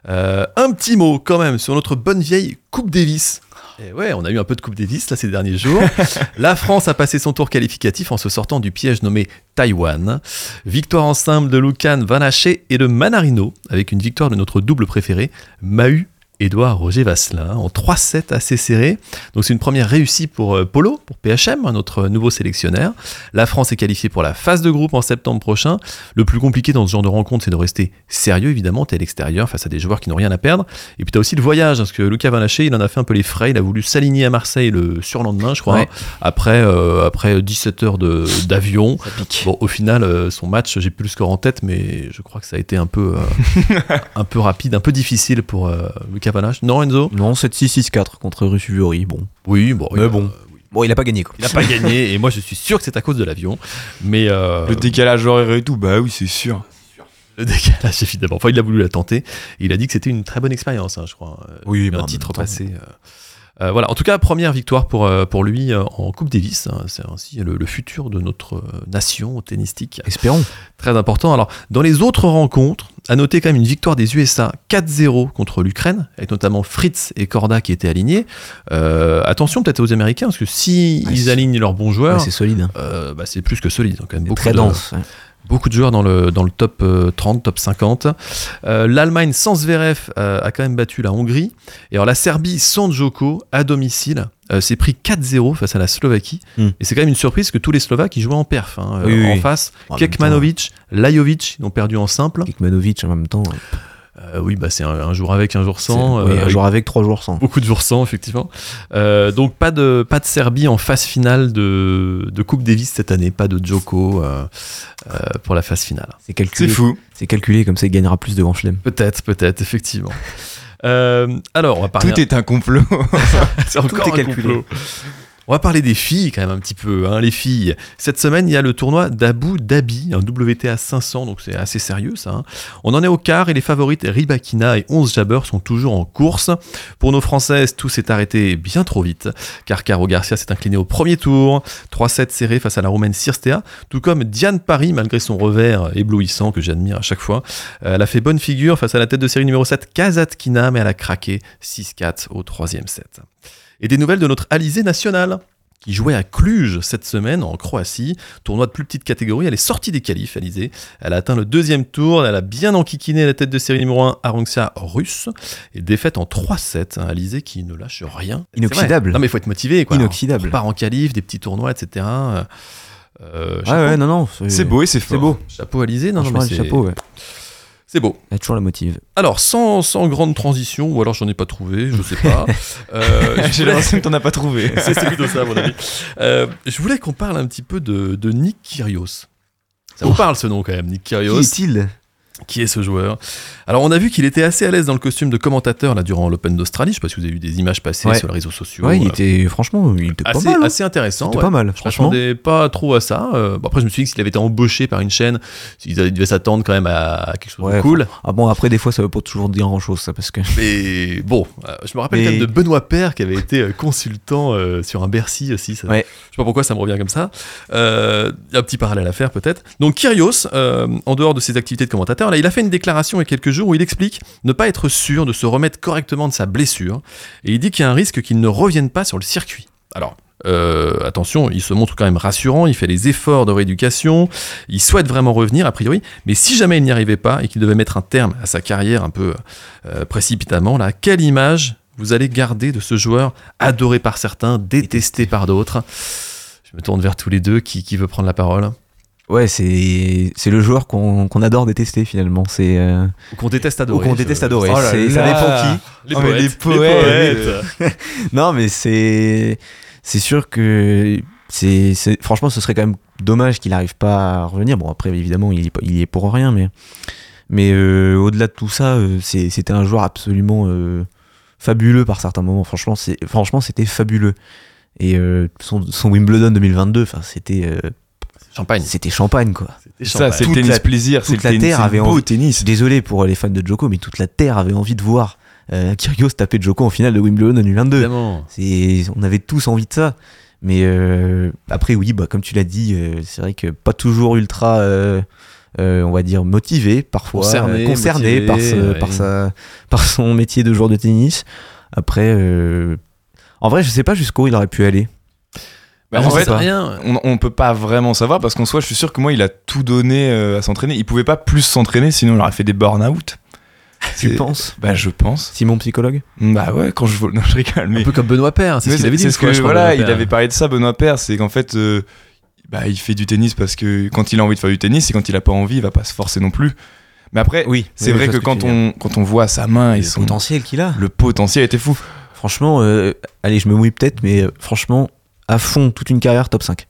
Euh, un petit mot quand même sur notre bonne vieille Coupe Davis. Et ouais, on a eu un peu de Coupe Davis là ces derniers jours. *laughs* La France a passé son tour qualificatif en se sortant du piège nommé Taïwan. Victoire en simple de Lucan Van Haché et de Manarino, avec une victoire de notre double préféré, Mahu Édouard Roger Vasselin, en 3-7 assez serré. Donc c'est une première réussite pour euh, Polo, pour PHM, notre nouveau sélectionneur. La France est qualifiée pour la phase de groupe en septembre prochain. Le plus compliqué dans ce genre de rencontre, c'est de rester sérieux, évidemment, t'es à l'extérieur face à des joueurs qui n'ont rien à perdre. Et puis t'as aussi le voyage, parce que Lucas Van Haché, il en a fait un peu les frais. Il a voulu s'aligner à Marseille le surlendemain, je crois, Ouais. après, euh, après 17 heures d'avion. Bon, au final, euh, son match, j'ai plus le score en tête, mais je crois que ça a été un peu, euh, *laughs* un peu rapide, un peu difficile pour euh, Lucas Non, Enzo Non, 7-6-6-4 contre Rusuvori. Bon. Oui, bon. Mais il- bon. Bon, il a pas gagné quoi. Il n'a pas gagné, *laughs* et moi je suis sûr que c'est à cause de l'avion. Mais euh, Le décalage horaire et tout, bah oui, c'est sûr. le décalage, évidemment. Enfin, il a voulu la tenter. Et il a dit que c'était une très bonne expérience, hein, je crois. Euh, Oui, un bah, en titre même temps. passé. euh. Euh, voilà, en tout cas, première victoire pour, euh, pour lui euh, en Coupe Davis. hein. C'est ainsi le, le futur de notre nation tennistique. Espérons. Très important. Alors, dans les autres rencontres, à noter quand même une victoire des USA 4-0 contre l'Ukraine, avec notamment Fritz et Korda qui étaient alignés. Euh, attention peut-être aux Américains, parce que si Ouais, ils alignent leurs bons joueurs, Ouais, c'est solide. hein. euh, bah, c'est plus que solide. Donc, quand même beaucoup très de, dense. ouais. Beaucoup de joueurs dans le, dans le top euh, 30, top 50. Euh, L'Allemagne sans Zverev euh, a quand même battu la Hongrie. Et alors la Serbie sans Djoko à domicile euh, s'est pris 4-0 face à la Slovaquie. Hmm. Et c'est quand même une surprise que tous les Slovaques ils jouaient en perf. hein, euh, Oui, oui, en oui. face, Kekmanovic, Lajovic, ils ont perdu en simple. Kekmanovic en même temps. Euh, oui, bah, c'est un, un jour avec, un jour sans. Oui, euh, un jour avec, trois jours sans. Beaucoup de jours sans, effectivement. Euh, donc, pas de, pas de Serbie en phase finale de, de Coupe Davis cette année. Pas de Djoko euh, euh, pour la phase finale. C'est calculé. C'est fou. C'est calculé, comme ça il gagnera plus de Grand Chelem. Peut-être, peut-être, effectivement. Euh, alors, on va parler. Tout est un complot. *laughs* C'est encore est un calculé. complot. On va parler des filles quand même un petit peu, hein, les filles. Cette semaine, il y a le tournoi d'Abu Dhabi, un WTA 500, donc c'est assez sérieux ça. hein. On en est au quart et les favorites Ribakina et 11 Jabber sont toujours en course. Pour nos Françaises, tout s'est arrêté bien trop vite, car Caro Garcia s'est inclinée au premier tour, 3-7 serré face à la Roumaine Sirstea, tout comme Diane Paris, malgré son revers éblouissant que j'admire à chaque fois. Euh, Elle a fait bonne figure face à la tête de série numéro 7, Kazatkina, mais elle a craqué 6-4 au troisième set. Et des nouvelles de notre Alizé nationale qui jouait à Cluj cette semaine en Croatie, tournoi de plus petite catégorie. Elle est sortie des qualifs, Alizé. Elle a atteint le deuxième tour. Elle a bien enquiquiné la tête de série numéro 1, Arongsia russe. Et défaite en 3-7. hein, Alizé qui ne lâche rien. C'est Inoxydable. Non, mais il faut être motivé. Quoi. Inoxydable. On part en qualif, des petits tournois, etc. Euh, euh, Ouais, chapeau. ouais, non, non. C'est beau et c'est C'est fort. beau. Chapeau Alizé. Non, non, mais le c'est- chapeau, ouais. C'est beau. Elle a toujours la motive. Alors, sans, sans grande transition, ou alors j'en ai pas trouvé, je sais pas. *laughs* Euh, J'ai l'impression que t'en as pas trouvé. *laughs* C'est plutôt ça, à mon avis. Euh, je voulais qu'on parle un petit peu de, de Nick Kyrgios. Ça vous parle ce nom quand même, Nick Qui Kyrgios est-il? Qui est ce joueur Alors, on a vu qu'il était assez à l'aise dans le costume de commentateur là durant l'Open d'Australie. Je sais pas si vous avez vu des images passer Ouais. sur les réseaux sociaux. Ouais, il Euh, était, franchement, il était assez, pas mal. hein. assez intéressant. C'était ouais. pas mal, Je m'attendais pas trop à ça. Euh, bon, après, je me suis dit que s'il avait été embauché par une chaîne, il devait s'attendre quand même à, quelque chose de cool. Ah bon, après, des fois, ça veut pas toujours dire grand-chose, ça, parce que... *laughs* Mais bon, euh, je me rappelle Mais- quand même de Benoît Père qui avait été consultant euh, sur un Bercy aussi. Ça, Ouais. Je sais pas pourquoi ça me revient comme ça. Un petit parallèle à faire peut-être. Donc Kyrios, en dehors de ses activités de commentateur, il a fait une déclaration il y a quelques jours où il explique ne pas être sûr de se remettre correctement de sa blessure et il dit qu'il y a un risque qu'il ne revienne pas sur le circuit. Alors. euh, attention, il se montre quand même rassurant, il fait les efforts de rééducation, il souhaite vraiment revenir a priori, mais si jamais il n'y arrivait pas et qu'il devait mettre un terme à sa carrière un peu euh, précipitamment, là, quelle image vous allez garder de ce joueur adoré par certains, détesté par d'autres? Je me tourne vers tous les deux, qui veut prendre la parole? Ouais, c'est c'est le joueur qu'on qu'on adore détester, finalement. C'est... euh, qu'on déteste Ou adorer qu'on déteste adorer. Oh là C'est- ça là. dépend qui. Les Oh, mais poètes, les poètes. poètes. *laughs* Non, mais c'est c'est sûr que c'est c'est- franchement, ce serait quand même dommage qu'il n'arrive pas à revenir. Bon, après, évidemment, il y est, pas- il y est pour rien, mais mais euh, au-delà de tout ça, euh, c'est- c'était un joueur absolument euh, fabuleux par certains moments. Franchement, c'est franchement, c'était fabuleux. Et euh, son, son Wimbledon 2022, enfin, c'était euh, Champagne. c'était champagne quoi. C'était Ça, c'est le tennis la- plaisir. Toute le la tennis- terre avait beau envie- tennis. Désolé pour les fans de Djoko, mais toute la terre avait envie de voir euh, Kyrgios taper Djoko en finale de Wimbledon 2022. Évidemment. C'est, on avait tous envie de ça. Mais euh, après, oui, bah, comme tu l'as dit, euh, c'est vrai que pas toujours ultra, euh, euh, on va dire, motivé, parfois. Concerné, euh, concerné motivé, par, ce- ouais. par, sa, par son métier de joueur de tennis. Après, euh, en vrai, je sais pas jusqu'où il aurait pu aller. Bah, on en fait, sait rien. on, on peut pas vraiment savoir parce qu'en soi, je suis sûr que moi, il a tout donné euh, à s'entraîner. Il pouvait pas plus s'entraîner, sinon il aurait fait des burn-out. Tu penses Bah, je pense. Simon psychologue Bah ouais, quand je. Non, je rigole, mais. Un peu comme Benoît Père, c'est ce qu'il avait dit. c'est ce que voilà, il avait parlé de ça, Benoît Père, c'est qu'en fait, euh, bah, il fait du tennis parce que quand il a envie de faire du tennis, et quand il a pas envie, il va pas se forcer non plus. Mais après, Oui, c'est vrai que, quand on quand on voit sa main et son potentiel qu'il a. le potentiel était fou. Franchement, euh, allez, je me mouille peut-être, mais euh, franchement, à fond, toute une carrière top 5.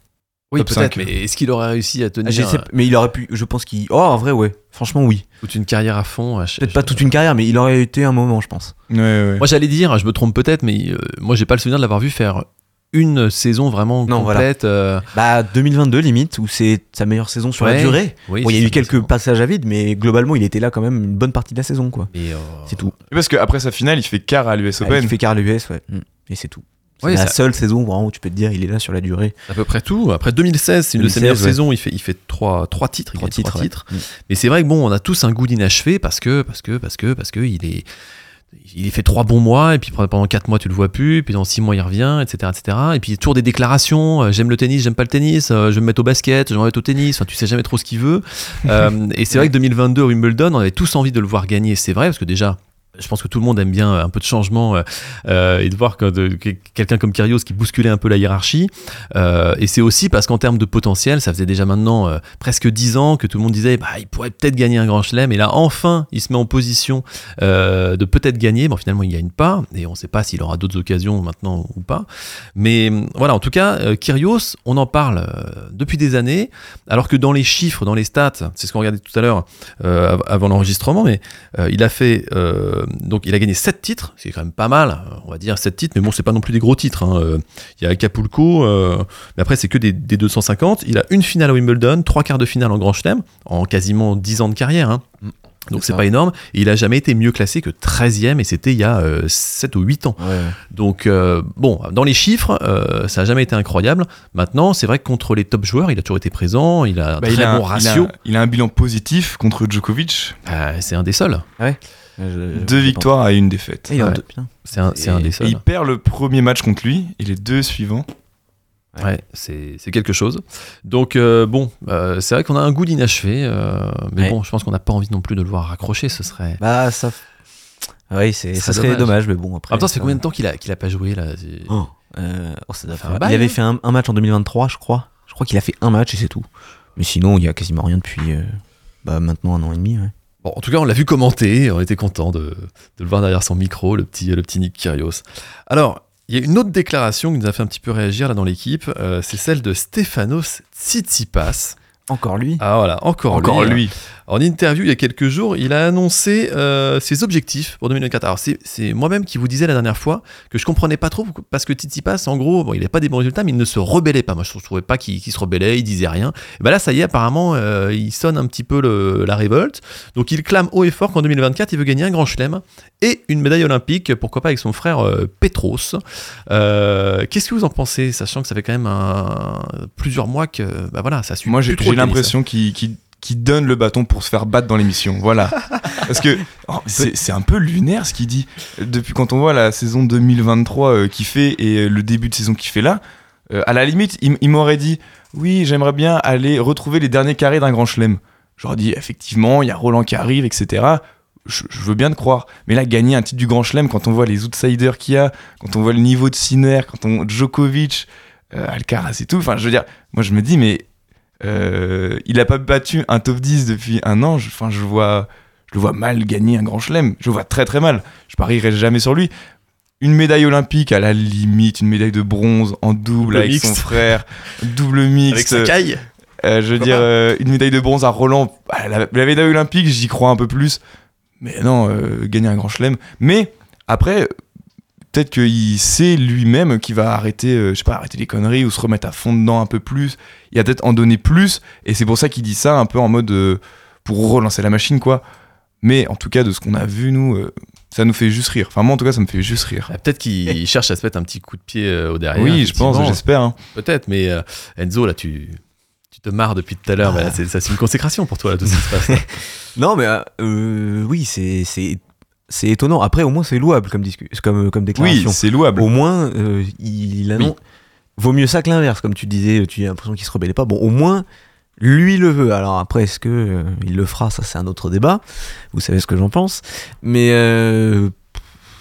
Oui, top peut-être, 5. mais est-ce qu'il aurait réussi à tenir Ah, je sais- mais il aurait pu, je pense qu'il. Oh, en vrai, ouais. Franchement, oui. toute une carrière à fond à Peut-être pas toute une carrière, mais il aurait été un moment, je pense. Ouais, ouais. Moi, j'allais dire, je me trompe peut-être, mais euh, moi, j'ai pas le souvenir de l'avoir vu faire une saison vraiment Non, voilà. complète. euh, Bah, 2022, limite, où c'est sa meilleure saison sur la durée. oui, Bon, il y a c'est eu quelques passages à vide, mais globalement, il était là quand même une bonne partie de la saison, quoi. Euh, C'est tout. Parce qu'après sa finale, il fait quart à l'US Ah, Open. il fait carré l'US, ouais. Mm. Et c'est tout. C'est Ouais, la ça- seule saison vraiment où tu peux te dire il est là sur la durée. à peu près tout. Après 2016, c'est une de ses 2016, meilleures ouais. saisons. Il fait, il fait trois, trois titres. Trois titres, trois ouais. titres. Mm. Mais c'est vrai que bon, on a tous un goût d'inachevé parce que, parce que, parce que, parce que il est, il fait trois bons mois et puis pendant quatre mois tu le vois plus, puis dans six mois il revient, etc., etc. Et puis il y a toujours des déclarations. euh, j'aime le tennis, j'aime pas le tennis. euh, je vais me mettre au basket, je vais me mettre au tennis. Enfin, tu sais jamais trop ce qu'il veut. Euh, et c'est *laughs* vrai que 2022 à Wimbledon, on avait tous envie de le voir gagner. C'est vrai parce que déjà. Je pense que tout le monde aime bien un peu de changement euh, euh, et de voir que quelqu'un comme Kyrgios qui bousculait un peu la hiérarchie. Euh, et c'est aussi parce qu'en termes de potentiel, ça faisait déjà maintenant euh, presque 10 ans que tout le monde disait bah, il pourrait peut-être gagner un grand chelem. Et là, enfin, il se met en position euh, de peut-être gagner. Bon, finalement, il gagne pas. Et on ne sait pas s'il aura d'autres occasions maintenant ou pas. Mais euh, voilà, en tout cas, euh, Kyrgios, on en parle euh, depuis des années. Alors que dans les chiffres, dans les stats, c'est ce qu'on regardait tout à l'heure euh, av- avant l'enregistrement, mais euh, il a fait euh, donc il a gagné 7 titres, c'est quand même pas mal, euh, on va dire 7 titres, mais bon, c'est pas non plus des gros titres. hein. Euh, Il y a Acapulco, euh, mais après c'est que des, des 250. Il a une finale à Wimbledon, trois quarts de finale en Grand Chelem, en quasiment 10 ans de carrière. hein. Mm. Donc C'est pas énorme. Et il a jamais été mieux classé que 13e, et c'était il y a 7 ou 8 ans. Ouais. Donc, euh, bon, dans les chiffres, euh, ça n'a jamais été incroyable. Maintenant, c'est vrai que contre les top joueurs, il a toujours été présent, il a un Bah, très il, a, bon un- ratio. il, a, il a un bilan positif contre Djokovic. Euh, c'est un des seuls. Je- Deux victoires à une défaite. Ouais. C'est un, c'est un des Et seuls. il perd le premier match contre lui et les deux suivants. Ouais, c'est c'est quelque chose. Donc, euh, bon, euh, c'est vrai qu'on a un goût d'inachevé, euh, mais Ouais. bon, je pense qu'on n'a pas envie non plus de le voir raccrocher, ce serait. Bah, ça. Oui, ça serait serait dommage, mais bon, après. En même temps, ça fait combien de temps qu'il a, qu'il a pas joué là Oh, euh, oh, ça doit faire- un bail, Il avait hein. fait un, un match en 2023, je crois. Je crois qu'il a fait un match et c'est tout. Mais sinon, il y a quasiment rien depuis euh, bah, maintenant un an et demi. ouais. Bon, en tout cas, on l'a vu commenter, on était content de, de le voir derrière son micro, le petit, le petit Nick Kyrgios. Alors, il y a une autre déclaration qui nous a fait un petit peu réagir là dans l'équipe, euh, c'est celle de Stefanos Tsitsipas. Encore lui. Ah voilà, encore, Encore lui. lui. En interview il y a quelques jours, il a annoncé euh, ses objectifs pour 2024. Alors c'est, moi-même qui vous disais la dernière fois que je comprenais pas trop parce que Tsitsipas, en gros, bon, il n'avait pas des bons résultats, mais il ne se rebellait pas. Moi, je trouvais pas qu'il, se rebellait, il disait rien. Et ben là, ça y est, apparemment, euh, il sonne un petit peu le- la révolte. Donc il clame haut et fort qu'en 2024, il veut gagner un grand chelem et une médaille olympique, pourquoi pas avec son frère euh, Petros. Qu'est-ce que vous en pensez, sachant que ça fait quand même un- plusieurs mois que, bah voilà, ça suit. Moi, j'ai tennis. l'impression qu'il qu'il- qu'il donne le bâton pour se faire battre dans l'émission. Voilà. *laughs* Parce que oh, c'est un peu lunaire ce qu'il dit. Depuis quand on voit la saison 2023 euh, qu'il fait et euh, le début de saison qu'il fait là, euh, à la limite, il, il m'aurait dit Oui, j'aimerais bien aller retrouver les derniers carrés d'un grand chelem. J'aurais dit Effectivement, il y a Roland qui arrive, etc. Je, je veux bien te croire. Mais là, gagner un titre du grand chelem, quand on voit les outsiders qu'il y a, quand on voit le niveau de Sinner, quand on Djokovic, euh, Alcaraz et tout, enfin, je veux dire, moi je me dis, mais euh, il a pas battu un top 10 depuis un an. Je- Enfin, je, vois, je le vois mal gagner un grand chelem. Je le vois très très mal. Je parierai jamais sur lui. Une médaille olympique à la limite, une médaille de bronze en double, Double avec mixte. son frère, double mixte. Avec Sakai Euh, je veux dire, euh, une médaille de bronze à Roland. Ah, La, la médaille olympique, j'y crois un peu plus. Mais non, gagner un grand chelem. Mais après, peut-être qu'il sait lui-même qu'il va arrêter, euh, je sais pas, arrêter les conneries ou se remettre à fond dedans un peu plus. Il va peut-être en donner plus. Et c'est pour ça qu'il dit ça un peu en mode euh, pour relancer la machine, quoi. Mais en tout cas, de ce qu'on a vu, nous, euh, ça nous fait juste rire. Enfin, moi, en tout cas, ça me fait juste rire. Ah, Peut-être qu'il *laughs* cherche à se mettre un petit coup de pied euh, au derrière. oui, je pense, j'espère. hein. Peut-être, mais euh, Enzo, là, tu, tu te marres depuis tout à l'heure. Ah. mais là, c'est, ça, c'est une consécration pour toi, là, tout ce qui se passe. *laughs* Non, mais oui, c'est, c'est, étonnant. Après, au moins, c'est louable comme, comme, comme Oui, déclaration. c'est louable. au moins, euh, il annonce. Vaut mieux ça que l'inverse, comme tu disais, tu as l'impression qu'il se rebellait pas. Bon, au moins, lui le veut. Alors après, est-ce que euh, il le fera? Ça, c'est un autre débat. Vous savez ce que j'en pense. Mais euh,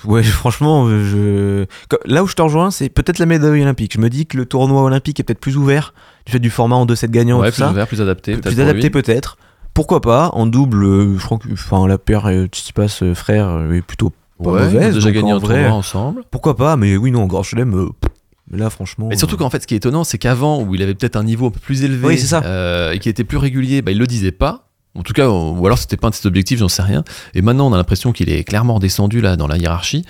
ouais, franchement, je là où je te rejoins, c'est peut-être la médaille olympique. Je me dis que le tournoi olympique est peut-être plus ouvert du fait du format en 2-7 gagnants, ouais, plus ça. ouvert, plus adapté. Plus adapté peut-être. Pourquoi pas en double euh, Je crois que enfin la paire euh, Tsitsipas euh, frère est plutôt pas Ouais, mauvaise. déjà gagné en un vrai, tournoi ensemble. Pourquoi pas Mais oui, non, en grand chelem. euh, mais là, franchement. Mais surtout euh, qu'en fait, ce qui est étonnant, c'est qu'avant, où il avait peut-être un niveau un peu plus élevé Oui, c'est ça. euh, et qui était plus régulier, bah, il le disait pas. En tout cas, ou alors c'était pas un de ses objectifs, j'en sais rien. Et maintenant, on a l'impression qu'il est clairement descendu là dans la hiérarchie.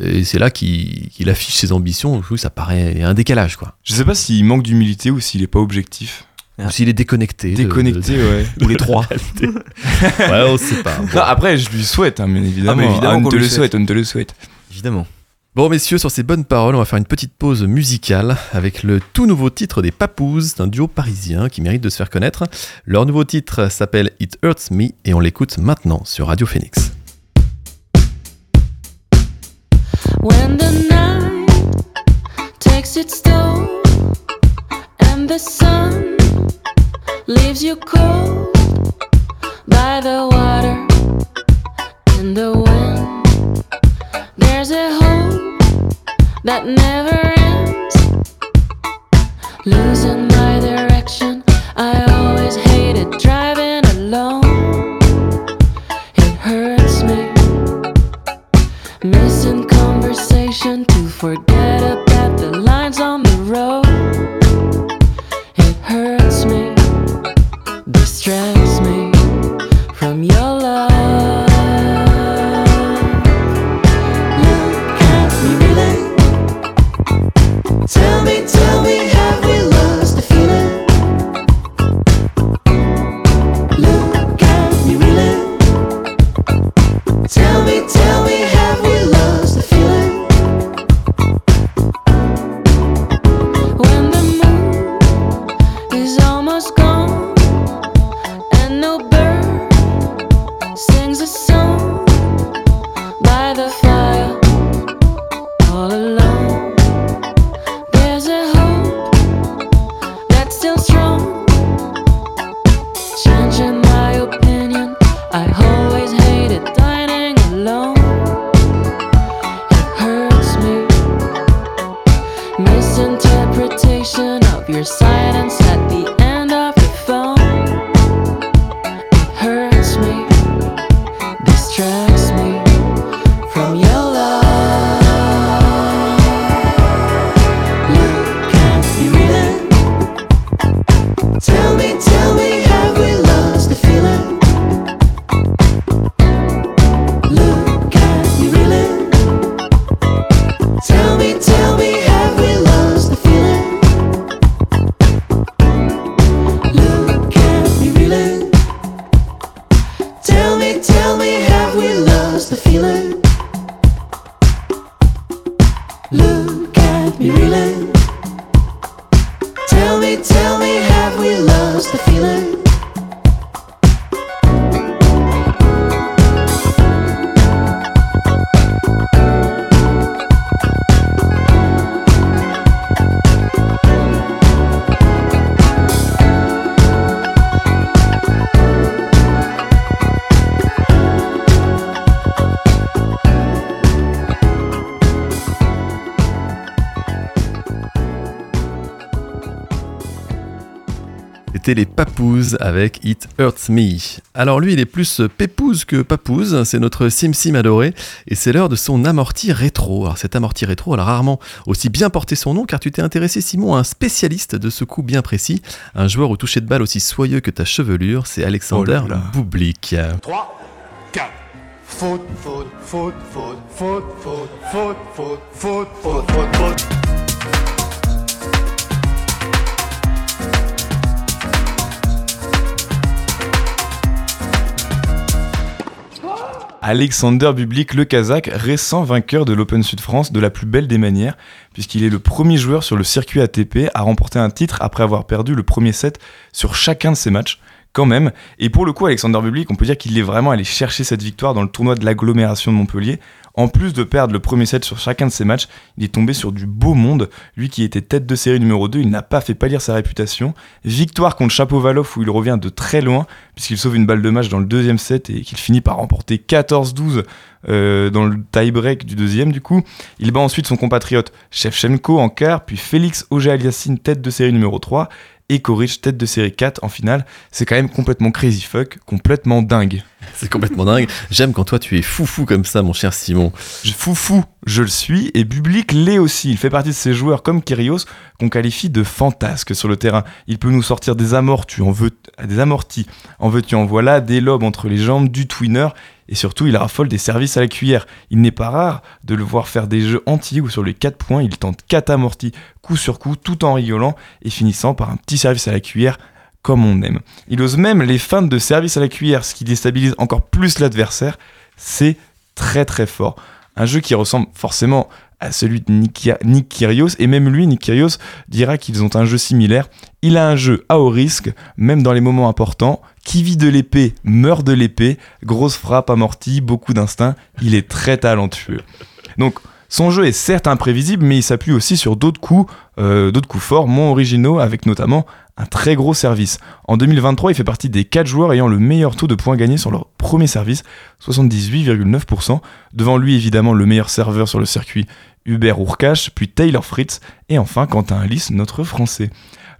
Et c'est là qu'il affiche ses ambitions. Donc, oui, ça paraît un décalage, quoi. Je sais pas s'il manque d'humilité ou s'il est pas objectif. Ou s'il est déconnecté. de- Déconnecté, ouais. *laughs* ou les trois. ouais, on sait pas. Bon. Non, après, je lui souhaite, hein, bien évidemment. Ah, mais évidemment on te le souhaite. souhaite, on te le souhaite. Évidemment. Bon messieurs, sur ces bonnes paroles, on va faire une petite pause musicale avec le tout nouveau titre des Papous, c'est un duo parisien qui mérite de se faire connaître. Leur nouveau titre s'appelle It Hurts Me et on l'écoute maintenant sur Radio Phoenix. When the night takes its toll and the sun leaves you cold by the water and the wind. There's a hole that never ends. Losing my direction, I always hated driving alone. It hurts me. Missing conversation to forget. Distracts me from your love. Look at me, really. Tell me, tell me, have we lost the feeling? Look at me, really. Tell me, tell Papous avec It Hurts Me. Alors lui, il est plus pépouze que papouze, c'est notre Sim Sim adoré, et c'est l'heure de son amorti rétro. Alors cet amorti rétro, elle a rarement aussi bien porté son nom, car tu t'es intéressé, Simon, à un spécialiste de ce coup bien précis, un joueur au toucher de balle aussi soyeux que ta chevelure, c'est Alexander Oh là là. Bublik. 3, 4. Faute, faute, faute, faute, faute, faute, faute, faute, faute, faute, faute, Alexander Bublik, le Kazakh, récent vainqueur de l'Open Sud France de la plus belle des manières, puisqu'il est le premier joueur sur le circuit ATP à remporter un titre après avoir perdu le premier set sur chacun de ses matchs. Quand même. Et pour le coup, Alexander Bublik, on peut dire qu'il est vraiment allé chercher cette victoire dans le tournoi de l'agglomération de Montpellier. En plus de perdre le premier set sur chacun de ses matchs, il est tombé sur du beau monde. Lui qui était tête de série numéro 2, il n'a pas fait pâlir sa réputation. Victoire contre Chapovalov où il revient de très loin, puisqu'il sauve une balle de match dans le deuxième set et qu'il finit par remporter 14-12 euh, dans le tie-break du deuxième du coup. Il bat ensuite son compatriote Shevchenko en quart, puis Félix Auger-Aliassime tête de série numéro 3 et Koric tête de série 4 en finale. C'est quand même complètement crazy fuck, complètement dingue. *laughs* C'est complètement dingue. J'aime quand toi tu es foufou comme ça, mon cher Simon. Je- Foufou, je le suis, et Bublik l'est aussi. Il fait partie de ces joueurs comme Kyrgios qu'on qualifie de fantasques sur le terrain. Il peut nous sortir des amortis, en veux, des amortis, en veux-tu en voilà, des lobes entre les jambes, du twinner, et surtout il raffole des services à la cuillère. Il n'est pas rare de le voir faire des jeux entiers où sur les 4 points il tente 4 amortis coup sur coup tout en rigolant et finissant par un petit service à la cuillère comme on aime. Il ose même les feintes de service à la cuillère, ce qui déstabilise encore plus l'adversaire. C'est très très fort. Un jeu qui ressemble forcément à celui de Nick, Kyrgios, et même lui, Nick Kyrgios, dira qu'ils ont un jeu similaire. Il a un jeu à haut risque, même dans les moments importants. Qui vit de l'épée, meurt de l'épée. Grosse frappe amortie, beaucoup d'instinct. Il est très talentueux. Donc, son jeu est certes imprévisible, mais il s'appuie aussi sur d'autres coups, euh, d'autres coups forts, moins originaux, avec notamment un très gros service. En 2023, il fait partie des 4 joueurs ayant le meilleur taux de points gagnés sur leur premier service, 78,9%. Devant lui, évidemment, le meilleur serveur sur le circuit, Hubert Urkash, puis Taylor Fritz, et enfin Quentin Alice, notre français.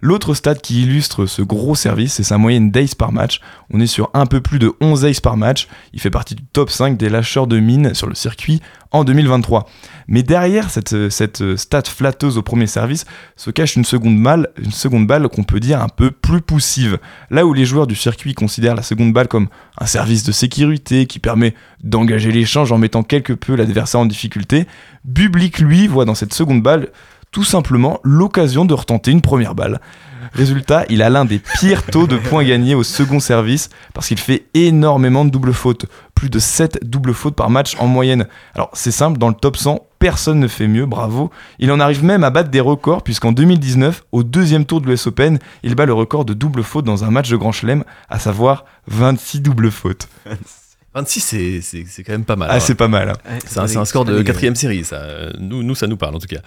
L'autre stat qui illustre ce gros service, c'est sa moyenne d'ace par match. On est sur un peu plus de 11 aces par match. Il fait partie du top 5 des lâcheurs de mine sur le circuit en 2023. Mais derrière cette, stat flatteuse au premier service se cache une seconde balle, une seconde balle qu'on peut dire un peu plus poussive. Là où les joueurs du circuit considèrent la seconde balle comme un service de sécurité qui permet d'engager l'échange en mettant quelque peu l'adversaire en difficulté, Bublik lui voit dans cette seconde balle tout simplement l'occasion de retenter une première balle. Résultat, il a l'un des pires taux de points gagnés au second service parce qu'il fait énormément de doubles fautes. Plus de 7 doubles fautes par match en moyenne. Alors c'est simple, dans le top 100, personne ne fait mieux, bravo. Il en arrive même à battre des records puisqu'en 2019, au deuxième tour de l'US Open, il bat le record de doubles fautes dans un match de Grand Chelem, à savoir 26 doubles fautes. *laughs* 26, c'est- c'est c'est quand même pas mal. Ah, hein. c'est pas mal. hein. C'est un, c'est un score de quatrième série, ça. Nous, nous, ça nous parle en tout cas.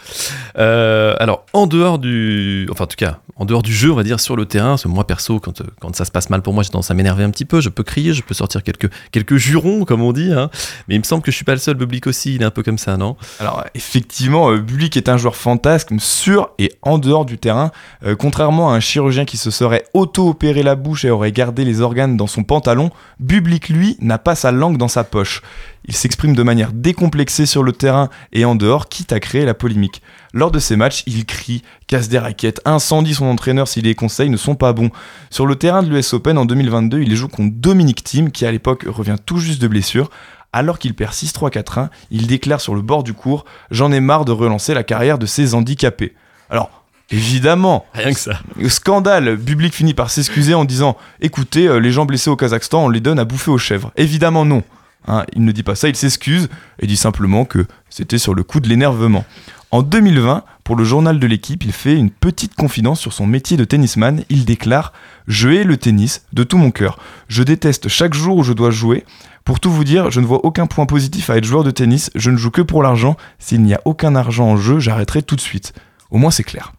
Euh, alors, en dehors du, enfin en tout cas, en dehors du jeu, on va dire sur le terrain. Parce que moi perso, quand, euh, quand ça se passe mal pour moi, j'ai tendance à m'énerver un petit peu. Je peux crier, je peux sortir quelques quelques jurons, comme on dit. hein. Mais il me semble que je suis pas le seul. Public aussi, il est un peu comme ça, non? Alors effectivement, euh, Bulik est un joueur fantasme sur et en dehors du terrain. Euh, contrairement à un chirurgien qui se serait auto-opéré la bouche et aurait gardé les organes dans son pantalon, Bublik lui n'a pas sa langue dans sa poche. Il s'exprime de manière décomplexée sur le terrain et en dehors, quitte à créer la polémique. Lors de ces matchs, il crie, casse des raquettes, incendie son entraîneur si les conseils ne sont pas bons. Sur le terrain de l'US Open en 2022, il joue contre Dominic Thiem, qui à l'époque revient tout juste de blessure. Alors qu'il perd 6-3-4-1, il déclare sur le bord du cours J'en ai marre de relancer la carrière de ces handicapés. Alors, évidemment, Rien que ça. Scandale, Bublik finit par s'excuser en disant Écoutez, euh, les gens blessés au Kazakhstan, on les donne à bouffer aux chèvres. Évidemment, non. Hein, il ne dit pas ça, il s'excuse et dit simplement que c'était sur le coup de l'énervement. En 2020, pour le journal de l'équipe, il fait une petite confidence sur son métier de tennisman. Il déclare Je hais le tennis de tout mon cœur. Je déteste chaque jour où je dois jouer. Pour tout vous dire, je ne vois aucun point positif à être joueur de tennis. Je ne joue que pour l'argent. S'il n'y a aucun argent en jeu, j'arrêterai tout de suite. Au moins, c'est clair.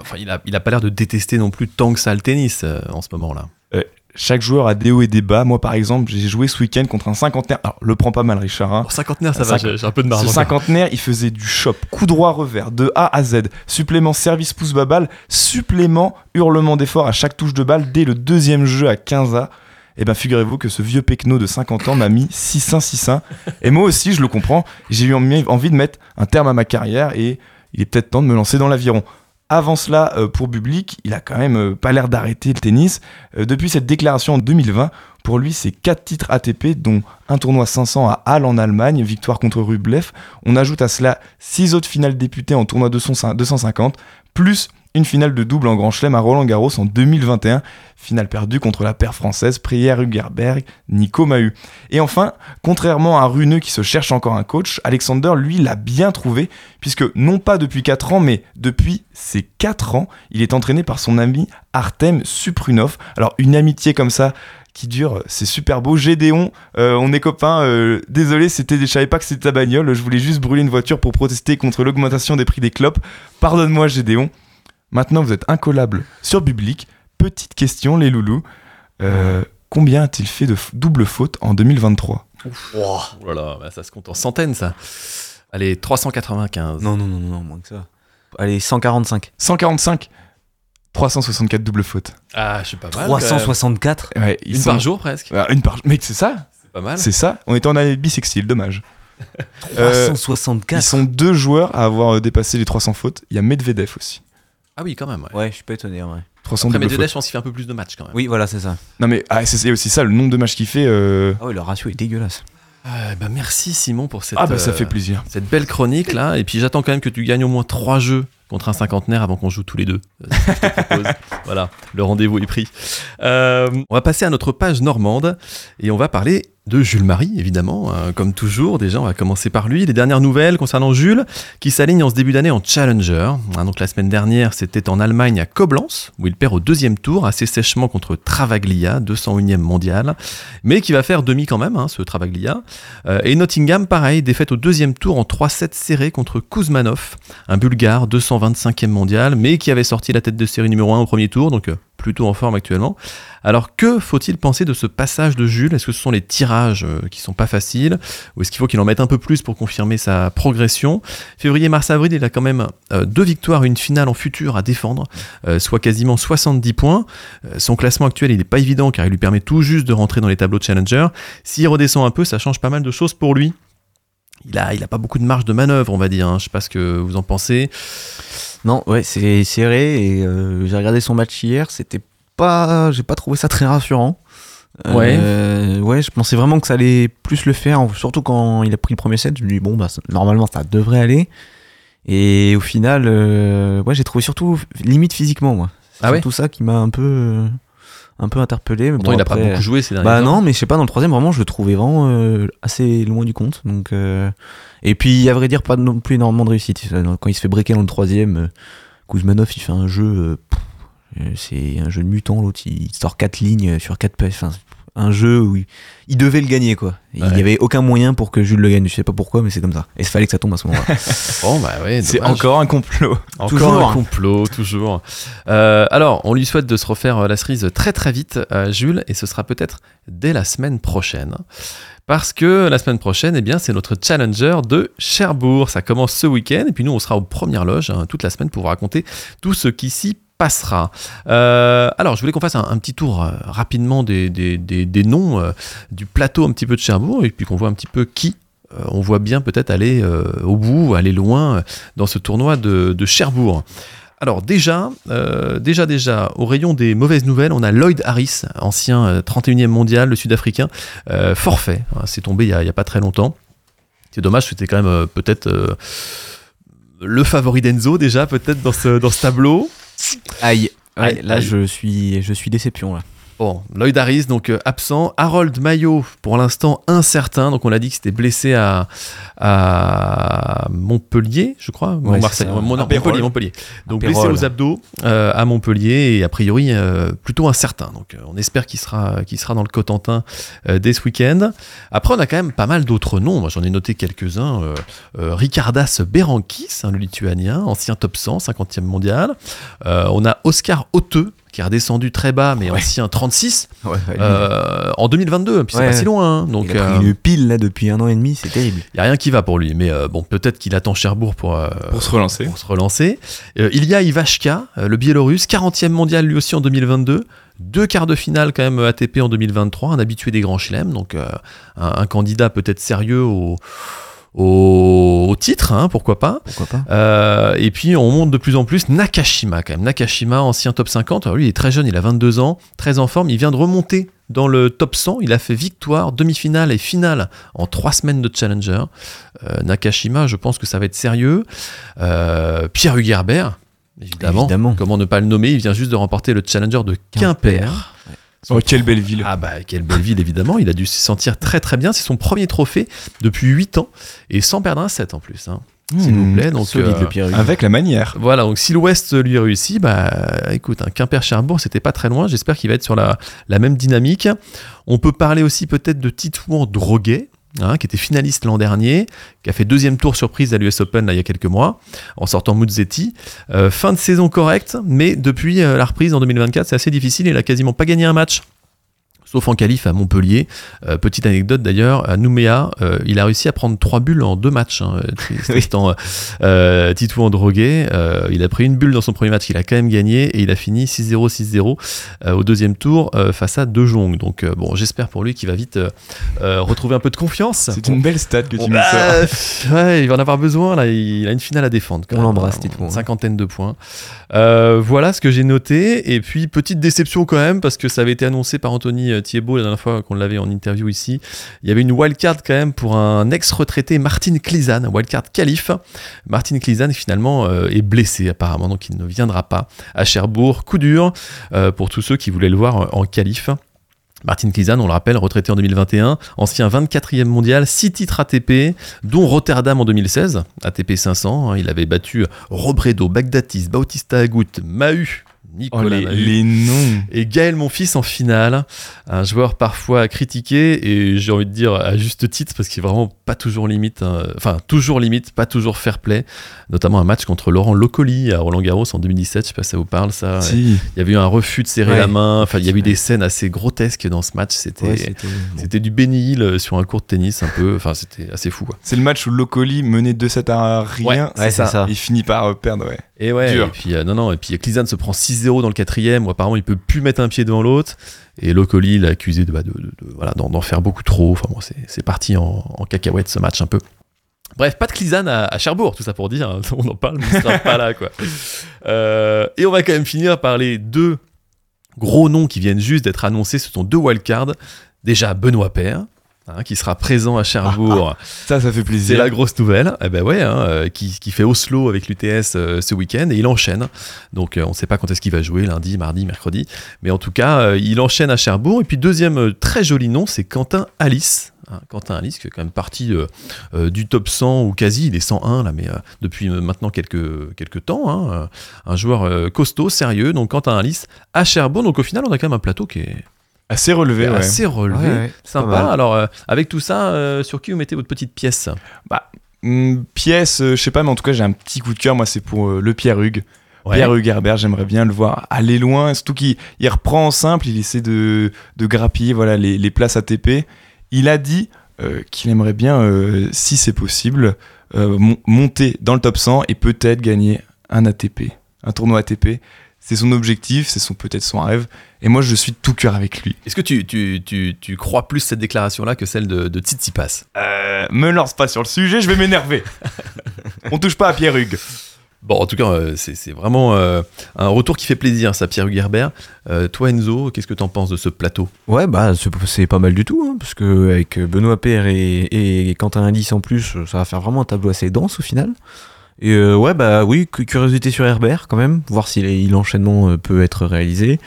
Enfin, il a, il a pas l'air de détester non plus tant que ça le tennis euh, en ce moment-là. Chaque joueur a des hauts et des bas. Moi, par exemple, j'ai joué ce week-end contre un cinquantenaire. Alors, le prends pas mal, Richard. hein. Cinquantenaire, ça va. J'ai un peu de marge. Ce cinquantenaire, il faisait du chop, coup droit revers, de A à Z, supplément service pouce babal, supplément hurlement d'effort à chaque touche de balle dès le deuxième jeu à 15A. Et ben figurez-vous que ce vieux pecno de 50 ans m'a mis 6-1, 6-1. Et moi aussi, je le comprends, j'ai eu envie de mettre un terme à ma carrière et il est peut-être temps de me lancer dans l'aviron. Avant cela, euh, pour Bublik, il a quand même euh, pas l'air d'arrêter le tennis. Euh, depuis cette déclaration en 2020, pour lui, c'est 4 titres ATP, dont un tournoi 500 à Halle en Allemagne, victoire contre Rublev. On ajoute à cela 6 autres finales députées en tournoi 200 250, plus une finale de double en Grand Chelem à Roland Garros en 2021, finale perdue contre la paire française Prière Hugerberg, Nico Mahut. Et enfin, contrairement à Runeux qui se cherche encore un coach, Alexander, lui, l'a bien trouvé, puisque non pas depuis 4 ans, mais depuis ses 4 ans, il est entraîné par son ami Artem Suprunov. Alors, une amitié comme ça qui dure, c'est super beau. Gédéon, euh, on est copains. euh, désolé, c'était, je savais pas que c'était ta bagnole. Je voulais juste brûler une voiture pour protester contre l'augmentation des prix des clopes. Pardonne-moi, Gédéon. Maintenant, vous êtes incollable sur Public. Petite question, les loulous. Euh, combien a-t-il fait de f- double faute en 2023 Oh là là, bah, ça se compte en centaines, ça. Allez, 395. Non, non, non, non, moins que ça. Allez, 145. 145 364 double fautes. Ah, je suis pas mal. quand même. 364 Ouais, ils Une sont- par jour presque. Ah, une par Mec, c'est ça C'est pas mal. C'est ça On était en année bissextile, dommage. *laughs* Euh, 364 Ils sont deux joueurs à avoir euh, dépassé les 300 fautes. Il y a Medvedev aussi. Ah oui, quand même. Ouais. Ouais, je suis pas étonné, ouais. 300 Après, Medvedev, fautes. je pense qu'il fait un peu plus de matchs quand même. Oui, voilà, c'est ça. Non mais ah, c'est aussi ça, le nombre de matchs qu'il fait. euh, Ah ouais, le ratio est dégueulasse. Euh, bah, merci Simon pour cette, Ah bah ça euh, fait plaisir. cette belle chronique là. Et puis j'attends quand même que tu gagnes au moins trois jeux contre un cinquantenaire avant qu'on joue tous les deux. *laughs* Voilà, le rendez-vous est pris. Euh, on va passer à notre page normande et on va parler de Jules Marie, évidemment, hein, comme toujours. Déjà, on va commencer par lui. Les dernières nouvelles concernant Jules, qui s'aligne en ce début d'année en Challenger. Hein, donc la semaine dernière, c'était en Allemagne à Koblenz, où il perd au deuxième tour, assez sèchement contre Travaglia, 201e mondial, mais qui va faire demi quand même, hein, ce Travaglia. Euh, et Nottingham, pareil, défaite au deuxième tour en 3-7 serré contre Kuzmanov, un Bulgare, 225e mondial, mais qui avait sorti la tête de série numéro 1 au premier tour, donc euh, plutôt en forme actuellement. Alors que faut-il penser de ce passage de Jules? Est-ce que ce sont les tirages euh, qui sont pas faciles? Ou est-ce qu'il faut qu'il en mette un peu plus pour confirmer sa progression? Février, mars, avril, il a quand même euh, deux victoires et une finale en futur à défendre, euh, soit quasiment 70 points. Son classement actuel, il n'est pas évident car il lui permet tout juste de rentrer dans les tableaux de Challenger. S'il redescend un peu, ça change pas mal de choses pour lui. Il a, il a pas beaucoup de marge de manœuvre, on va dire. hein. Je sais pas ce que vous en pensez. Non, ouais, c'est serré et euh, j'ai regardé son match hier, c'était pas, j'ai pas trouvé ça très rassurant. Ouais. Euh, ouais, je pensais vraiment que ça allait plus le faire, surtout quand il a pris le premier set. Je me dis bon bah normalement ça devrait aller. Et au final, euh, ouais, j'ai trouvé surtout limite physiquement moi. C'est Ah ouais surtout ça qui m'a un peu, euh, un peu interpellé. Mais bon, il a pas beaucoup joué ces derniers Bah temps. non, mais je sais pas, dans le troisième, vraiment, je le trouvais vraiment euh, assez loin du compte. Donc, euh, Et puis, à vrai dire, pas non plus énormément de réussite. Quand il se fait breaker dans le troisième, euh, Kuzmanov, il fait un jeu. euh, euh, c'est un jeu de mutant, l'autre, il sort 4 lignes sur 4 pages. Enfin, un jeu où il, il devait le gagner, quoi. Il n'y avait aucun moyen pour que Jules le gagne. Je sais pas pourquoi, mais c'est comme ça. Et il fallait que ça tombe à ce moment-là. *laughs* Bon, bah ouais, C'est encore un complot. Encore Toujours. un complot, toujours. Euh, alors, on lui souhaite de se refaire euh, la cerise très très vite, euh, Jules, et ce sera peut-être dès la semaine prochaine. Parce que la semaine prochaine, eh bien, c'est notre challenger de Cherbourg. Ça commence ce week-end, et puis nous, on sera aux premières loges hein, toute la semaine pour vous raconter tout ce qui s'y passera. Euh, alors, je voulais qu'on fasse un, petit tour euh, rapidement des, des- des- des noms euh, du plateau un petit peu de Cherbourg, et puis qu'on voit un petit peu qui on voit bien peut-être aller au bout, aller loin dans ce tournoi de, de Cherbourg. Alors déjà, déjà, déjà, au rayon des mauvaises nouvelles, on a Lloyd Harris, ancien euh, 31e mondial, le Sud-Africain, forfait. Hein, C'est tombé il y, a, pas très longtemps. C'est dommage, c'était quand même peut-être le favori d'Enzo déjà, peut-être dans ce, dans ce tableau. Aïe. Ouais, Aïe, là, aïe. je suis, je suis déception, là. Bon, Lloyd Harris, donc euh, absent. Harold Mayo, pour l'instant incertain. Donc on l'a dit que c'était blessé à, à Montpellier, je crois. Ou Ouais, Marseille. non. Montpellier, Montpellier. Donc blessé aux abdos euh, à Montpellier et a priori euh, plutôt incertain. Donc on espère qu'il sera, qu'il sera dans le Cotentin euh, dès ce week-end. Après, on a quand même pas mal d'autres noms. Moi, j'en ai noté quelques-uns. Ricardas Berankis, hein, le lituanien, ancien top 100, 50e mondial. On a Oscar Hauteux, qui est redescendu très bas, mais ancien 36. Ouais, Euh, en 2022, puis c'est Ouais. pas si loin. hein. Donc il a il pris une pile, là, depuis un an et demi, c'est terrible. y a rien qui va pour lui. Mais euh, bon, peut-être qu'il attend Cherbourg pour, euh, Pour se relancer. pour se relancer. Euh, il y a Ivashka, euh, le Biélorusse, 40e mondial lui aussi en 2022. Deux quarts de finale quand même ATP en 2023, un habitué des grands chelems, donc euh, un, un candidat peut-être sérieux au, au, au titre, hein, pourquoi pas. Pourquoi pas Euh, et puis on monte de plus en plus Nakashima quand même. Nakashima, ancien top 50. Alors lui, il est très jeune, il a 22 ans, très en forme. Il vient de remonter dans le top 100. Il a fait victoire, demi-finale et finale en trois semaines de challenger. Euh, Nakashima, je pense que ça va être sérieux. Euh, Pierre Hugerbert, évidemment. Évidemment. Comment ne pas le nommer? Il vient juste de remporter le challenger de Quimper. Oh, quelle belle ville. Ah bah quelle belle ville évidemment, il a dû se sentir très très bien, c'est son premier trophée depuis 8 ans et sans perdre un set en plus, hein, s'il vous plaît. Donc, Solide, euh, le. Avec la manière. voilà, donc si l'Ouest lui réussit, bah écoute, un Quimper-Cherbourg, c'était pas très loin. J'espère qu'il va être sur la, la même dynamique. On peut parler aussi peut-être de Titouan Droguet, hein, qui était finaliste l'an dernier, qui a fait deuxième tour surprise à l'US Open il y a quelques mois, en sortant Muzzetti. Euh, fin de saison correcte, mais depuis euh, la reprise en 2024, c'est assez difficile. Il a quasiment pas gagné un match. Sauf en qualif à Montpellier. Euh, petite anecdote d'ailleurs, à Nouméa, euh, il a réussi à prendre trois bulles en deux matchs. Hein, *laughs* Tristan euh, euh, Titouan Droguet. Euh, il a pris une bulle dans son premier match, il a quand même gagné et il a fini 6-0, 6-0 euh, au deuxième tour euh, face à De Jong. Donc euh, bon, j'espère pour lui qu'il va vite euh, euh, retrouver un peu de confiance. C'est une belle stat que tu nous bah, sors. ouais, il va en avoir besoin là. Il a une finale à défendre. quand On l'embrasse, Une Titouan. Cinquantaine de points. Euh, voilà ce que j'ai noté. Et puis petite déception quand même parce que ça avait été annoncé par Anthony euh, la dernière fois qu'on l'avait en interview ici. Il y avait une wildcard quand même pour un ex-retraité Martin Klizan, wildcard qualif. Martin Klizan finalement euh, est blessé apparemment donc il ne viendra pas à Cherbourg. Coup dur euh, pour tous ceux qui voulaient le voir en qualif. Martin Klizan, on le rappelle, retraité en 2021, ancien 24e mondial, 6 titres ATP, dont Rotterdam en 2016, ATP 500. hein, il avait battu Robredo, Bagdatis, Bautista Agut, Mahu, Oh, Nicolas les, Mahut. les noms. Et Gaël Monfils en finale, un joueur parfois critiqué et j'ai envie de dire à juste titre parce qu'il est vraiment pas toujours limite, hein, enfin toujours limite, pas toujours fair play, notamment un match contre Laurent Locoli à Roland Garros en 2017, je sais pas si ça vous parle ça. Si. Il y avait eu un refus de serrer Ouais. la main, enfin il y a eu des scènes assez grotesques dans ce match, c'était Ouais, c'était- du Benny Hill euh, sur un court de tennis un peu, enfin c'était assez fou. C'est le match où Locoli menait 2-7 à rien. Ouais, Ouais, c'est ça. Il finit par euh, perdre, ouais. Et ouais, Dur. et puis euh, non non, et puis Klizan se prend 6-0 dans le quatrième, où apparemment il peut plus mettre un pied devant l'autre. Et Locoli l'a accusé de, bah, de- voilà, d'en, faire beaucoup trop. Enfin bon, c'est, parti en, cacahuète ce match un peu. Bref, pas de Klizan à, Cherbourg, tout ça pour dire. hein. *laughs* On en parle, mais il sera pas là quoi. Euh, et on va quand même finir par les deux gros noms qui viennent juste d'être annoncés. Ce sont deux wildcards. Déjà Benoît Père. Hein, qui sera présent à Cherbourg *laughs* Ça, ça fait c'est plaisir. la grosse nouvelle. Eh ben ouais, hein, euh, qui, qui fait Oslo avec l'UTS euh, ce week-end et il enchaîne. Donc euh, on ne sait pas quand est-ce qu'il va jouer, lundi, mardi, mercredi. Mais en tout cas, euh, il enchaîne à Cherbourg. Et puis deuxième très joli nom, c'est Quentin Alice. Hein, Quentin Alice, qui est quand même parti du top 100 ou quasi, il est 101 là, mais depuis maintenant quelques, quelques temps. un joueur costaud, sérieux. Donc Quentin Alice à Cherbourg. Donc au final, on a quand même un plateau qui est Assez relevé, ouais. assez relevé. Ouais, ouais, Sympa. Alors, euh, avec tout ça, euh, sur qui vous mettez votre petite pièce? Hum, pièce, euh, je sais pas, mais en tout cas, j'ai un petit coup de cœur. Moi, c'est pour euh, le Pierre Hugues. Ouais. Pierre Hugues Herbert, j'aimerais bien le voir aller loin. Surtout qu'il il reprend en simple, il essaie de, de grappiller voilà, les, les places ATP. Il a dit euh, qu'il aimerait bien, euh, si c'est possible, euh, mon- monter dans le top 100 et peut-être gagner un ATP, un tournoi ATP. C'est son objectif, c'est son peut-être son rêve. Et moi, je suis de tout cœur avec lui. Est-ce que tu, tu, tu, tu crois plus cette déclaration-là que celle de, de Tsitsipas? Euh, me lance pas sur le sujet, je vais m'énerver. *laughs* On touche pas à Pierre Hugues. Bon, en tout cas, euh, c'est c'est vraiment euh, un retour qui fait plaisir, ça, Pierre Hugerbert. Euh, toi, Enzo, qu'est-ce que t'en penses de ce plateau? Ouais, bah c'est- c'est pas mal du tout, hein, parce que avec Benoît Père et, et Quentin Alice en plus, ça va faire vraiment un tableau assez dense au final. Et euh, ouais, bah oui, cu- curiosité sur Herbert quand même, voir si l'enchaînement euh, peut être réalisé.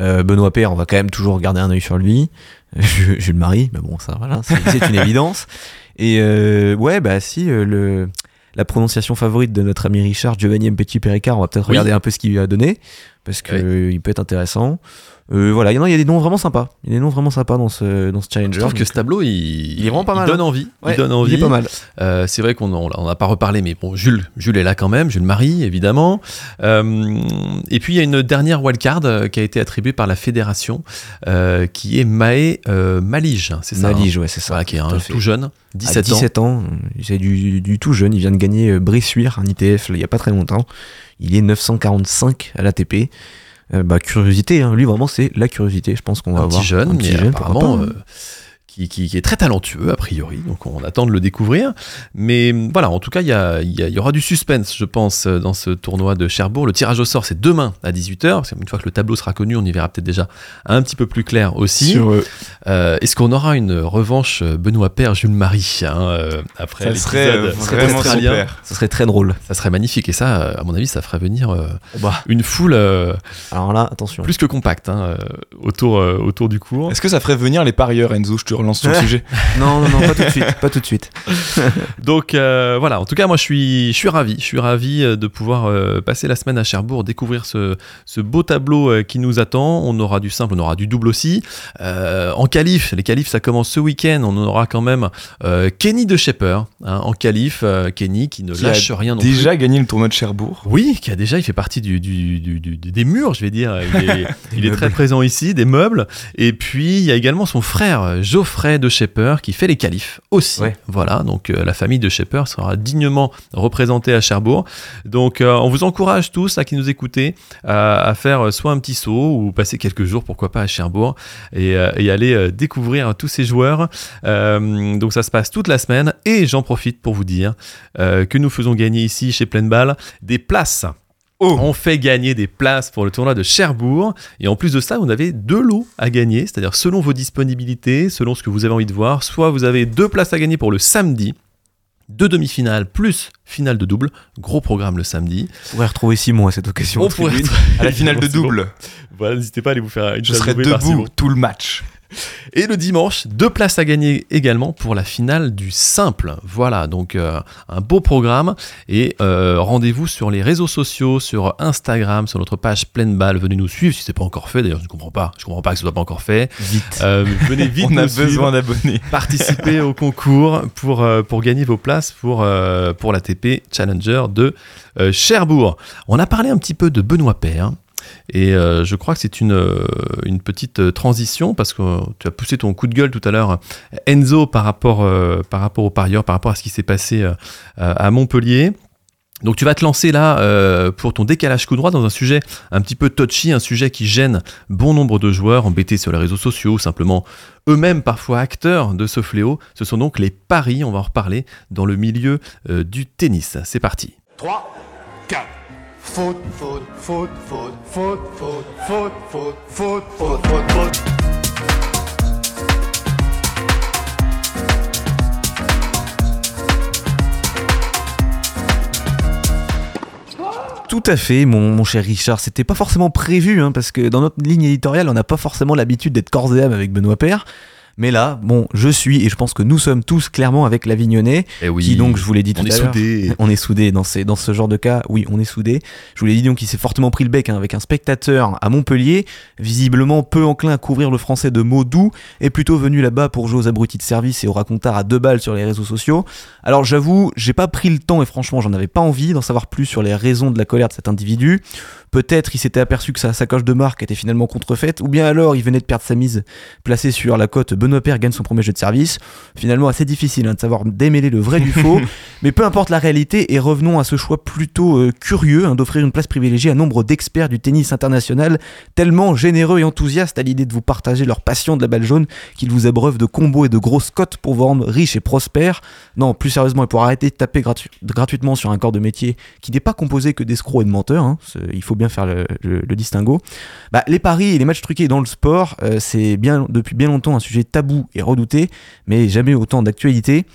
Euh, Benoît Père, on va quand même toujours garder un œil sur lui. Je, je le marie, mais bon, ça voilà, c'est une évidence. *laughs* Et euh, ouais, bah si, euh, le, la prononciation favorite de notre ami Richard, Giovanni Petit Pericard, on va peut-être Oui. regarder un peu ce qu'il lui a donné, parce que Ouais. euh, il peut être intéressant. Euh, voilà, il y en a il y a des noms vraiment sympas. Il y a des noms vraiment sympas dans ce, dans ce challenger. Je trouve que ce tableau, il, il est vraiment pas mal, donne hein. envie. ouais, il donne envie. Il est pas mal. Euh, c'est vrai qu'on en- on n'a pas reparlé, mais bon, Jules, Jules est là quand même, Jules Marie, évidemment. Euh, et puis il y a une dernière wildcard qui a été attribuée par la fédération, qui est euh, Malige, c'est ça Malige, hein ouais, c'est ça. Voilà, qui est un tout jeune, À 17, 17 ans. c'est du, du tout jeune. Il vient de gagner Bressuire, un ITF, il y a pas très longtemps. Il est 945 à l'ATP. Euh, bah, curiosité, hein. lui vraiment c'est la curiosité. Je pense qu'on va un avoir petit jeune, un petit jeune, apparemment euh, qui, qui- qui est très talentueux a priori, donc on attend de le découvrir. Mais voilà, en tout cas, il y, a- il y a- il y aura du suspense, je pense, euh, dans ce tournoi de Cherbourg. Le tirage au sort, c'est demain à 18h, parce qu'une fois que le tableau sera connu, on y verra peut-être déjà un petit peu plus clair aussi. Euh, Euh, Est-ce qu'on aura une revanche euh, Benoît Père, Jules Marie hein, euh, après ça serait euh, vraiment super. Ça serait très drôle. Ça serait magnifique et ça, euh, à mon avis, ça ferait venir euh, bah, une foule euh, alors là, attention. plus que compacte hein, euh, autour, euh, autour du cours. Est-ce que ça ferait venir les parieurs, Enzo? Je te relance sur le *laughs* sujet. Non, non, non, pas tout de suite. *laughs* Pas tout de suite. Donc euh, voilà, en tout cas, moi je suis, je suis ravi. Je suis ravi euh, de pouvoir euh, passer la semaine à Cherbourg, découvrir ce, ce beau tableau euh, qui nous attend. On aura du simple, on aura du double aussi. Euh, en qualif, les qualifs ça commence ce week-end. On aura quand même euh, Kenny de Shepper hein, en qualif. euh, Kenny qui ne Qui a lâche rien non plus. Déjà gagné le tournoi de Cherbourg. Oui, qui a déjà, il fait partie du, du- du- du- des murs, je vais dire. Il est, *laughs* il est meubles. très présent ici, des meubles. Et puis, il y a également son frère Geoffrey de Shepper qui fait les qualifs aussi. Ouais. Voilà, donc euh, la famille de Shepper sera dignement représentée à Cherbourg. Donc, euh, on vous encourage tous, à qui nous écoutez, à, faire soit un petit saut ou passer quelques jours, pourquoi pas, à Cherbourg et, euh, et aller euh, découvrir tous ces joueurs. Euh, donc, ça se passe toute la semaine. Et j'en profite pour vous dire euh, que nous faisons gagner ici, chez Pleine Balle, des places. On fait gagner des places pour le tournoi de Cherbourg. Et en plus de ça, vous avez deux lots à gagner, c'est-à-dire selon vos disponibilités, selon ce que vous avez envie de voir. Soit vous avez deux places à gagner pour le samedi, deux demi-finales plus finale de double. Gros programme le samedi. On pourrait retrouver Simon à cette occasion. On pourrait. À la finale de double, Voilà, n'hésitez pas à aller vous faire une je serai par debout tout le match. Et le dimanche, deux places à gagner également pour la finale du simple. Voilà, donc euh, un beau programme. Et euh, rendez-vous sur les réseaux sociaux, sur Instagram, sur notre page pleine balle. Venez nous suivre si c'est pas encore fait. D'ailleurs, je ne comprends pas. Je comprends pas que ce soit pas encore fait. Vite. Euh, venez vite *laughs* On a suivre. besoin d'abonnés. *laughs* participer au concours pour, pour gagner vos places pour, pour la TP Challenger de Cherbourg. On a parlé un petit peu de Benoît Père. Et euh, je crois que c'est une, euh, une petite euh, transition parce que tu as poussé ton coup de gueule tout à l'heure, Enzo, par rapport, par rapport aux parieurs, par rapport à ce qui s'est passé à Montpellier. Donc tu vas te lancer là pour ton décalage coup droit dans un sujet un petit peu touchy, un sujet qui gêne bon nombre de joueurs embêtés sur les réseaux sociaux, simplement eux-mêmes parfois acteurs de ce fléau. Ce sont donc les paris, on va en reparler, dans le milieu du tennis. C'est parti. 3, 4. Tout à fait, mon, cher Richard. C'était pas forcément prévu, hein, parce que dans notre ligne éditoriale, on n'a pas forcément l'habitude d'être corps et âme avec Benoît Père. Mais là, bon, je suis, et je pense que nous sommes tous clairement avec l'Avignonnais, Eh oui, qui donc, je vous l'ai dit tout on à est l'heure, soudés. *laughs* on est soudés dans, ces, dans ce genre de cas. Oui, on est soudés. Je vous l'ai dit donc, il s'est fortement pris le bec hein, avec un spectateur à Montpellier, visiblement peu enclin à couvrir le français de mots doux, et plutôt venu là-bas pour jouer aux abrutis de service et aux racontars à deux balles sur les réseaux sociaux. Alors j'avoue, j'ai pas pris le temps et franchement, j'en avais pas envie d'en savoir plus sur les raisons de la colère de cet individu. Peut-être il s'était aperçu que sa sacoche de marque était finalement contrefaite, ou bien alors il venait de perdre sa mise placée sur la cote Benoît Père gagne son premier jeu de service. Finalement assez difficile hein, de savoir démêler le vrai du faux, *laughs* mais peu importe la réalité et revenons à ce choix plutôt euh, curieux hein, d'offrir une place privilégiée à nombre d'experts du tennis international, tellement généreux et enthousiastes à l'idée de vous partager leur passion de la balle jaune qu'ils vous abreuvent de combos et de grosses cotes pour vous rendre riches et prospères. Non, plus sérieusement, et pour arrêter de taper gratu- gratuitement sur un corps de métier qui n'est pas composé que d'escrocs et de menteurs, hein, il faut bien faire le, distinguo. Bah, les paris et les matchs truqués dans le sport, euh, c'est bien depuis bien longtemps un sujet tabou et redouté, mais jamais autant d'actualité.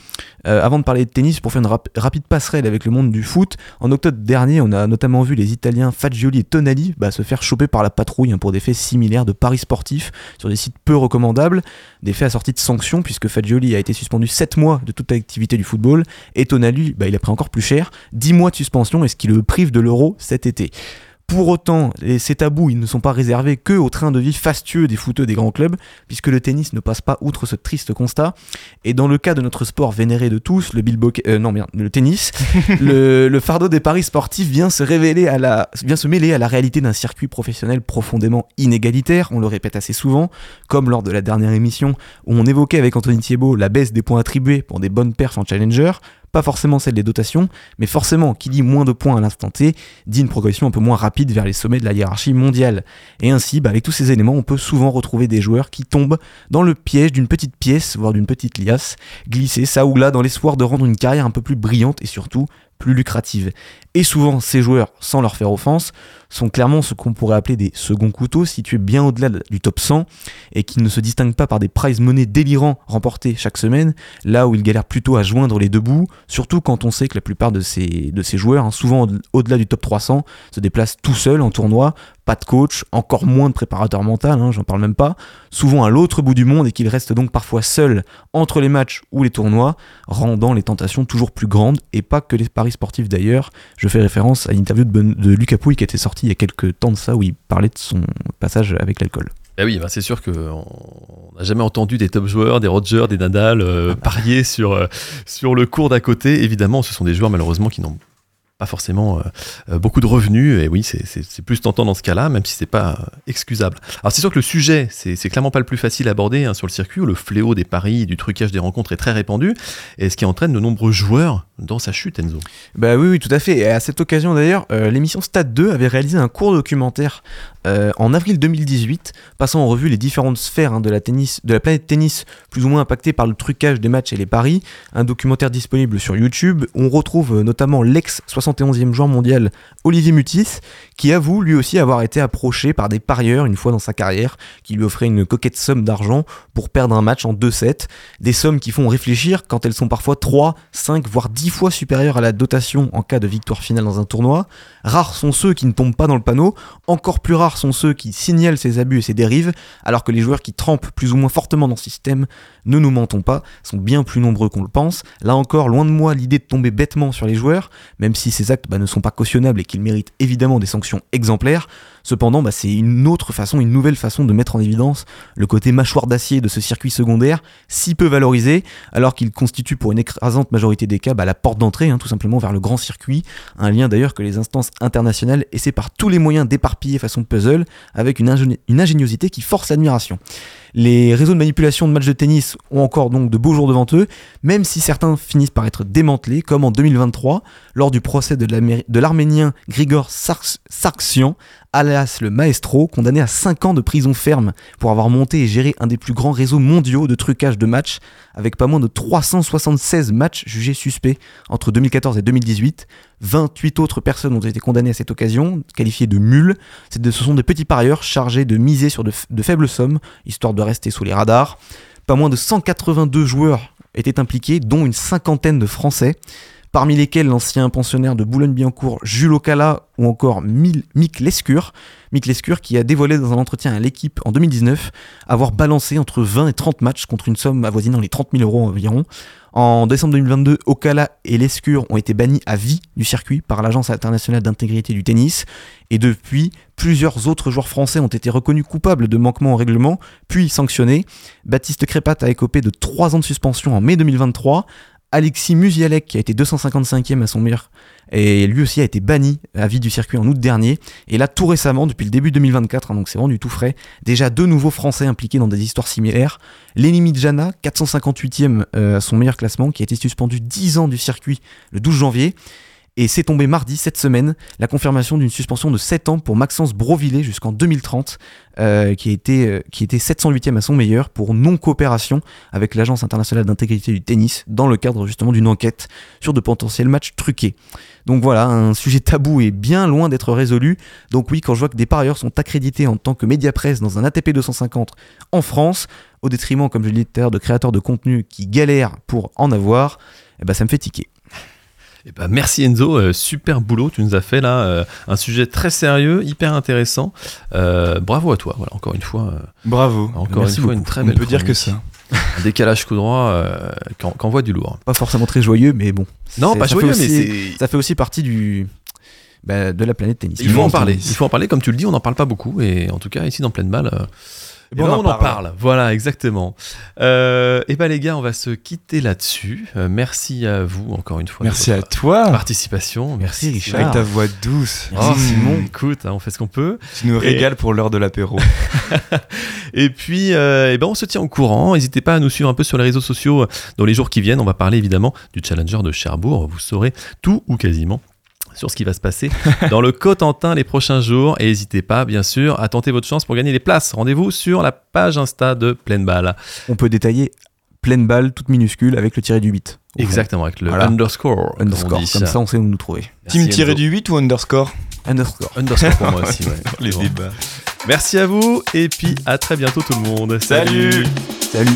Euh, avant de parler de tennis, pour faire une rap- rapide passerelle avec le monde du foot, en octobre dernier, on a notamment vu les Italiens Fagioli et Tonali bah, se faire choper par la patrouille hein, pour des faits similaires de paris sportifs sur des sites peu recommandables, des faits assortis de sanctions puisque Fagioli a été suspendu 7 mois de toute activité du football et Tonali, bah, il a pris encore plus cher, 10 mois de suspension et ce qui le prive de l'euro cet été. Pour autant, ces tabous, ils ne sont pas réservés que au train de vie fastueux des footeux des grands clubs, puisque le tennis ne passe pas outre ce triste constat. Et dans le cas de notre sport vénéré de tous, le bilbo, euh, non merde, le tennis, *laughs* le, le fardeau des paris sportifs vient se révéler à la, vient se mêler à la réalité d'un circuit professionnel profondément inégalitaire. On le répète assez souvent, comme lors de la dernière émission où on évoquait avec Anthony Thiebaud la baisse des points attribués pour des bonnes perfs en challenger. Pas forcément celle des dotations, mais forcément, qui dit moins de points à l'instant T, dit une progression un peu moins rapide vers les sommets de la hiérarchie mondiale. Et ainsi, bah, avec tous ces éléments, on peut souvent retrouver des joueurs qui tombent dans le piège d'une petite pièce, voire d'une petite liasse, glisser ça ou là dans l'espoir de rendre une carrière un peu plus brillante et surtout plus lucrative. Et souvent, ces joueurs, sans leur faire offense, sont clairement ce qu'on pourrait appeler des seconds couteaux, situés bien au-delà de- du top 100, et qui ne se distinguent pas par des prize money délirants remportés chaque semaine, là où ils galèrent plutôt à joindre les deux bouts, surtout quand on sait que la plupart de ces, de ces joueurs, hein, souvent au- au-delà du top 300, se déplacent tout seuls en tournoi, pas de coach, encore moins de préparateur mental, hein, j'en parle même pas, souvent à l'autre bout du monde et qu'ils restent donc parfois seuls entre les matchs ou les tournois, rendant les tentations toujours plus grandes, et pas que les paris sportifs d'ailleurs. Je fais référence à l'interview de, Ben- de Lucas Pouille qui était sortie il y a quelques temps de ça, où il parlait de son passage avec l'alcool. Eh oui, bah c'est sûr qu'on n'a jamais entendu des top joueurs, des Rogers, des Nadal euh, parier sur, euh, sur le cours d'à côté. Évidemment, ce sont des joueurs malheureusement qui n'ont pas forcément euh, beaucoup de revenus. Et oui, c'est- plus tentant dans ce cas-là, même si c'est pas excusable. Alors c'est sûr que le sujet, c'est c'est clairement pas le plus facile à aborder hein, sur le circuit où le fléau des paris et du trucage des rencontres est très répandu, et ce qui entraîne de nombreux joueurs dans sa chute, Enzo. Bah oui, oui, tout à fait. Et à cette occasion d'ailleurs, euh, l'émission Stade 2 avait réalisé un court documentaire euh, en avril 2018, passant en revue les différentes sphères hein, de, la tennis, de la planète tennis, plus ou moins impactées par le trucage des matchs et les paris. Un documentaire disponible sur YouTube. On retrouve euh, notamment l'ex-71e joueur mondial Olivier Mutis, qui avoue lui aussi avoir été approché par des parieurs une fois dans sa carrière, qui lui offraient une coquette somme d'argent pour perdre un match en 2 sets. Des sommes qui font réfléchir quand elles sont parfois 3, 5, voire 10 fois supérieure à la dotation en cas de victoire finale dans un tournoi. Rares sont ceux qui ne tombent pas dans le panneau, encore plus rares sont ceux qui signalent ces abus et ces dérives, alors que les joueurs qui trempent plus ou moins fortement dans ce système, ne nous mentons pas, sont bien plus nombreux qu'on le pense. Là encore, loin de moi l'idée de tomber bêtement sur les joueurs, même si ces actes bah, ne sont pas cautionnables et qu'ils méritent évidemment des sanctions exemplaires. Cependant, bah, c'est une autre façon, une nouvelle façon de mettre en évidence le côté mâchoire d'acier de ce circuit secondaire, si peu valorisé, alors qu'il constitue pour une écrasante majorité des cas bah, la porte d'entrée, hein, tout simplement vers le grand circuit. Un lien d'ailleurs que les instances internationales essaient par tous les moyens d'éparpiller façon puzzle, avec une ingéniosité qui force l'admiration. Les réseaux de manipulation de matchs de tennis ont encore donc de beaux jours devant eux, même si certains finissent par être démantelés, comme en 2023, lors du procès de l'Arménien Grigor Sargsyan, alias le maestro, condamné à 5 ans de prison ferme pour avoir monté et géré un des plus grands réseaux mondiaux de trucage de matchs, avec pas moins de 376 matchs jugés suspects entre 2014 et 2018. 28 autres personnes ont été condamnées à cette occasion, qualifiées de mules. Ce sont des petits parieurs chargés de miser sur de, faibles sommes, histoire de rester sous les radars. Pas moins de 182 joueurs étaient impliqués, dont une cinquantaine de Français, parmi lesquels l'ancien pensionnaire de Boulogne-Billancourt, Jules Ocala, ou encore Mick Lescure. Mick Lescure qui a dévoilé dans un entretien à l'équipe en 2019 avoir balancé entre 20 et 30 matchs contre une somme avoisinant les 30 000 euros environ. En décembre 2022, Ocala et Lescure ont été bannis à vie du circuit par l'Agence internationale d'intégrité du tennis. Et depuis, plusieurs autres joueurs français ont été reconnus coupables de manquements au règlement, puis sanctionnés. Baptiste Crépat a écopé de 3 ans de suspension en mai 2023. Alexis Musialek, qui a été 255e à son meilleur, et lui aussi a été banni à vie du circuit en août dernier. Et là, tout récemment, depuis le début 2024, hein, donc c'est vraiment du tout frais, déjà deux nouveaux Français impliqués dans des histoires similaires. Lenny Jana, 458e euh, à son meilleur classement, qui a été suspendu 10 ans du circuit le 12 janvier. Et c'est tombé mardi, cette semaine, la confirmation d'une suspension de 7 ans pour Maxence Brovillet jusqu'en 2030, euh, qui, été, euh, qui était 708e à son meilleur pour non-coopération avec l'Agence internationale d'intégrité du tennis dans le cadre justement d'une enquête sur de potentiels matchs truqués. Donc voilà, un sujet tabou est bien loin d'être résolu. Donc oui, quand je vois que des parieurs sont accrédités en tant que média presse dans un ATP 250 en France, au détriment, comme je l'ai dit tout à l'heure, de créateurs de contenu qui galèrent pour en avoir, eh ben ça me fait tiquer. Eh ben, merci Enzo, euh, super boulot, tu nous as fait là euh, un sujet très sérieux, hyper intéressant. Euh, bravo à toi, voilà, encore une fois, euh, Bravo. encore Merci une fois beaucoup. une très On belle peut dire que ça. un décalage coup droit euh, qui en- qui envoie du lourd. Pas forcément très joyeux, mais bon. Non, pas joyeux, mais aussi-. Ça fait aussi partie du bah, de la planète tennis. Il faut en parler. tennis. Il faut en parler, comme tu le dis, on n'en parle pas beaucoup, et en tout cas ici dans pleine balle. Euh, eh ben, ben, on on, en parle. Voilà, exactement. Euh, et ben les gars, on va se quitter là-dessus. Euh, merci à vous encore une fois. Merci à toi. participation. Merci, Richard. Avec ta voix douce. Oh, Mmh. Simon, écoute, hein, on fait ce qu'on peut. Tu nous régales pour l'heure de l'apéro. *laughs* Et puis, euh, eh ben, on se tient au courant. N'hésitez pas à nous suivre un peu sur les réseaux sociaux. Dans les jours qui viennent, on va parler évidemment du Challenger de Cherbourg. Vous saurez tout ou quasiment sur ce qui va se passer *laughs* dans le Cotentin les prochains jours. Et n'hésitez pas, bien sûr, à tenter votre chance pour gagner les places. Rendez-vous sur la page Insta de Pleine Balle. On peut détailler pleine balle, toute minuscule, avec le tiré du 8. au fond. Exactement, avec le Voilà. underscore. Underscore. Comme ça, on sait où nous trouver. Merci, Team tiré du 8 ou underscore? Underscore. Underscore pour moi *laughs* aussi, ouais. Les débats. Merci à vous et puis à très bientôt tout le monde. Salut. Salut.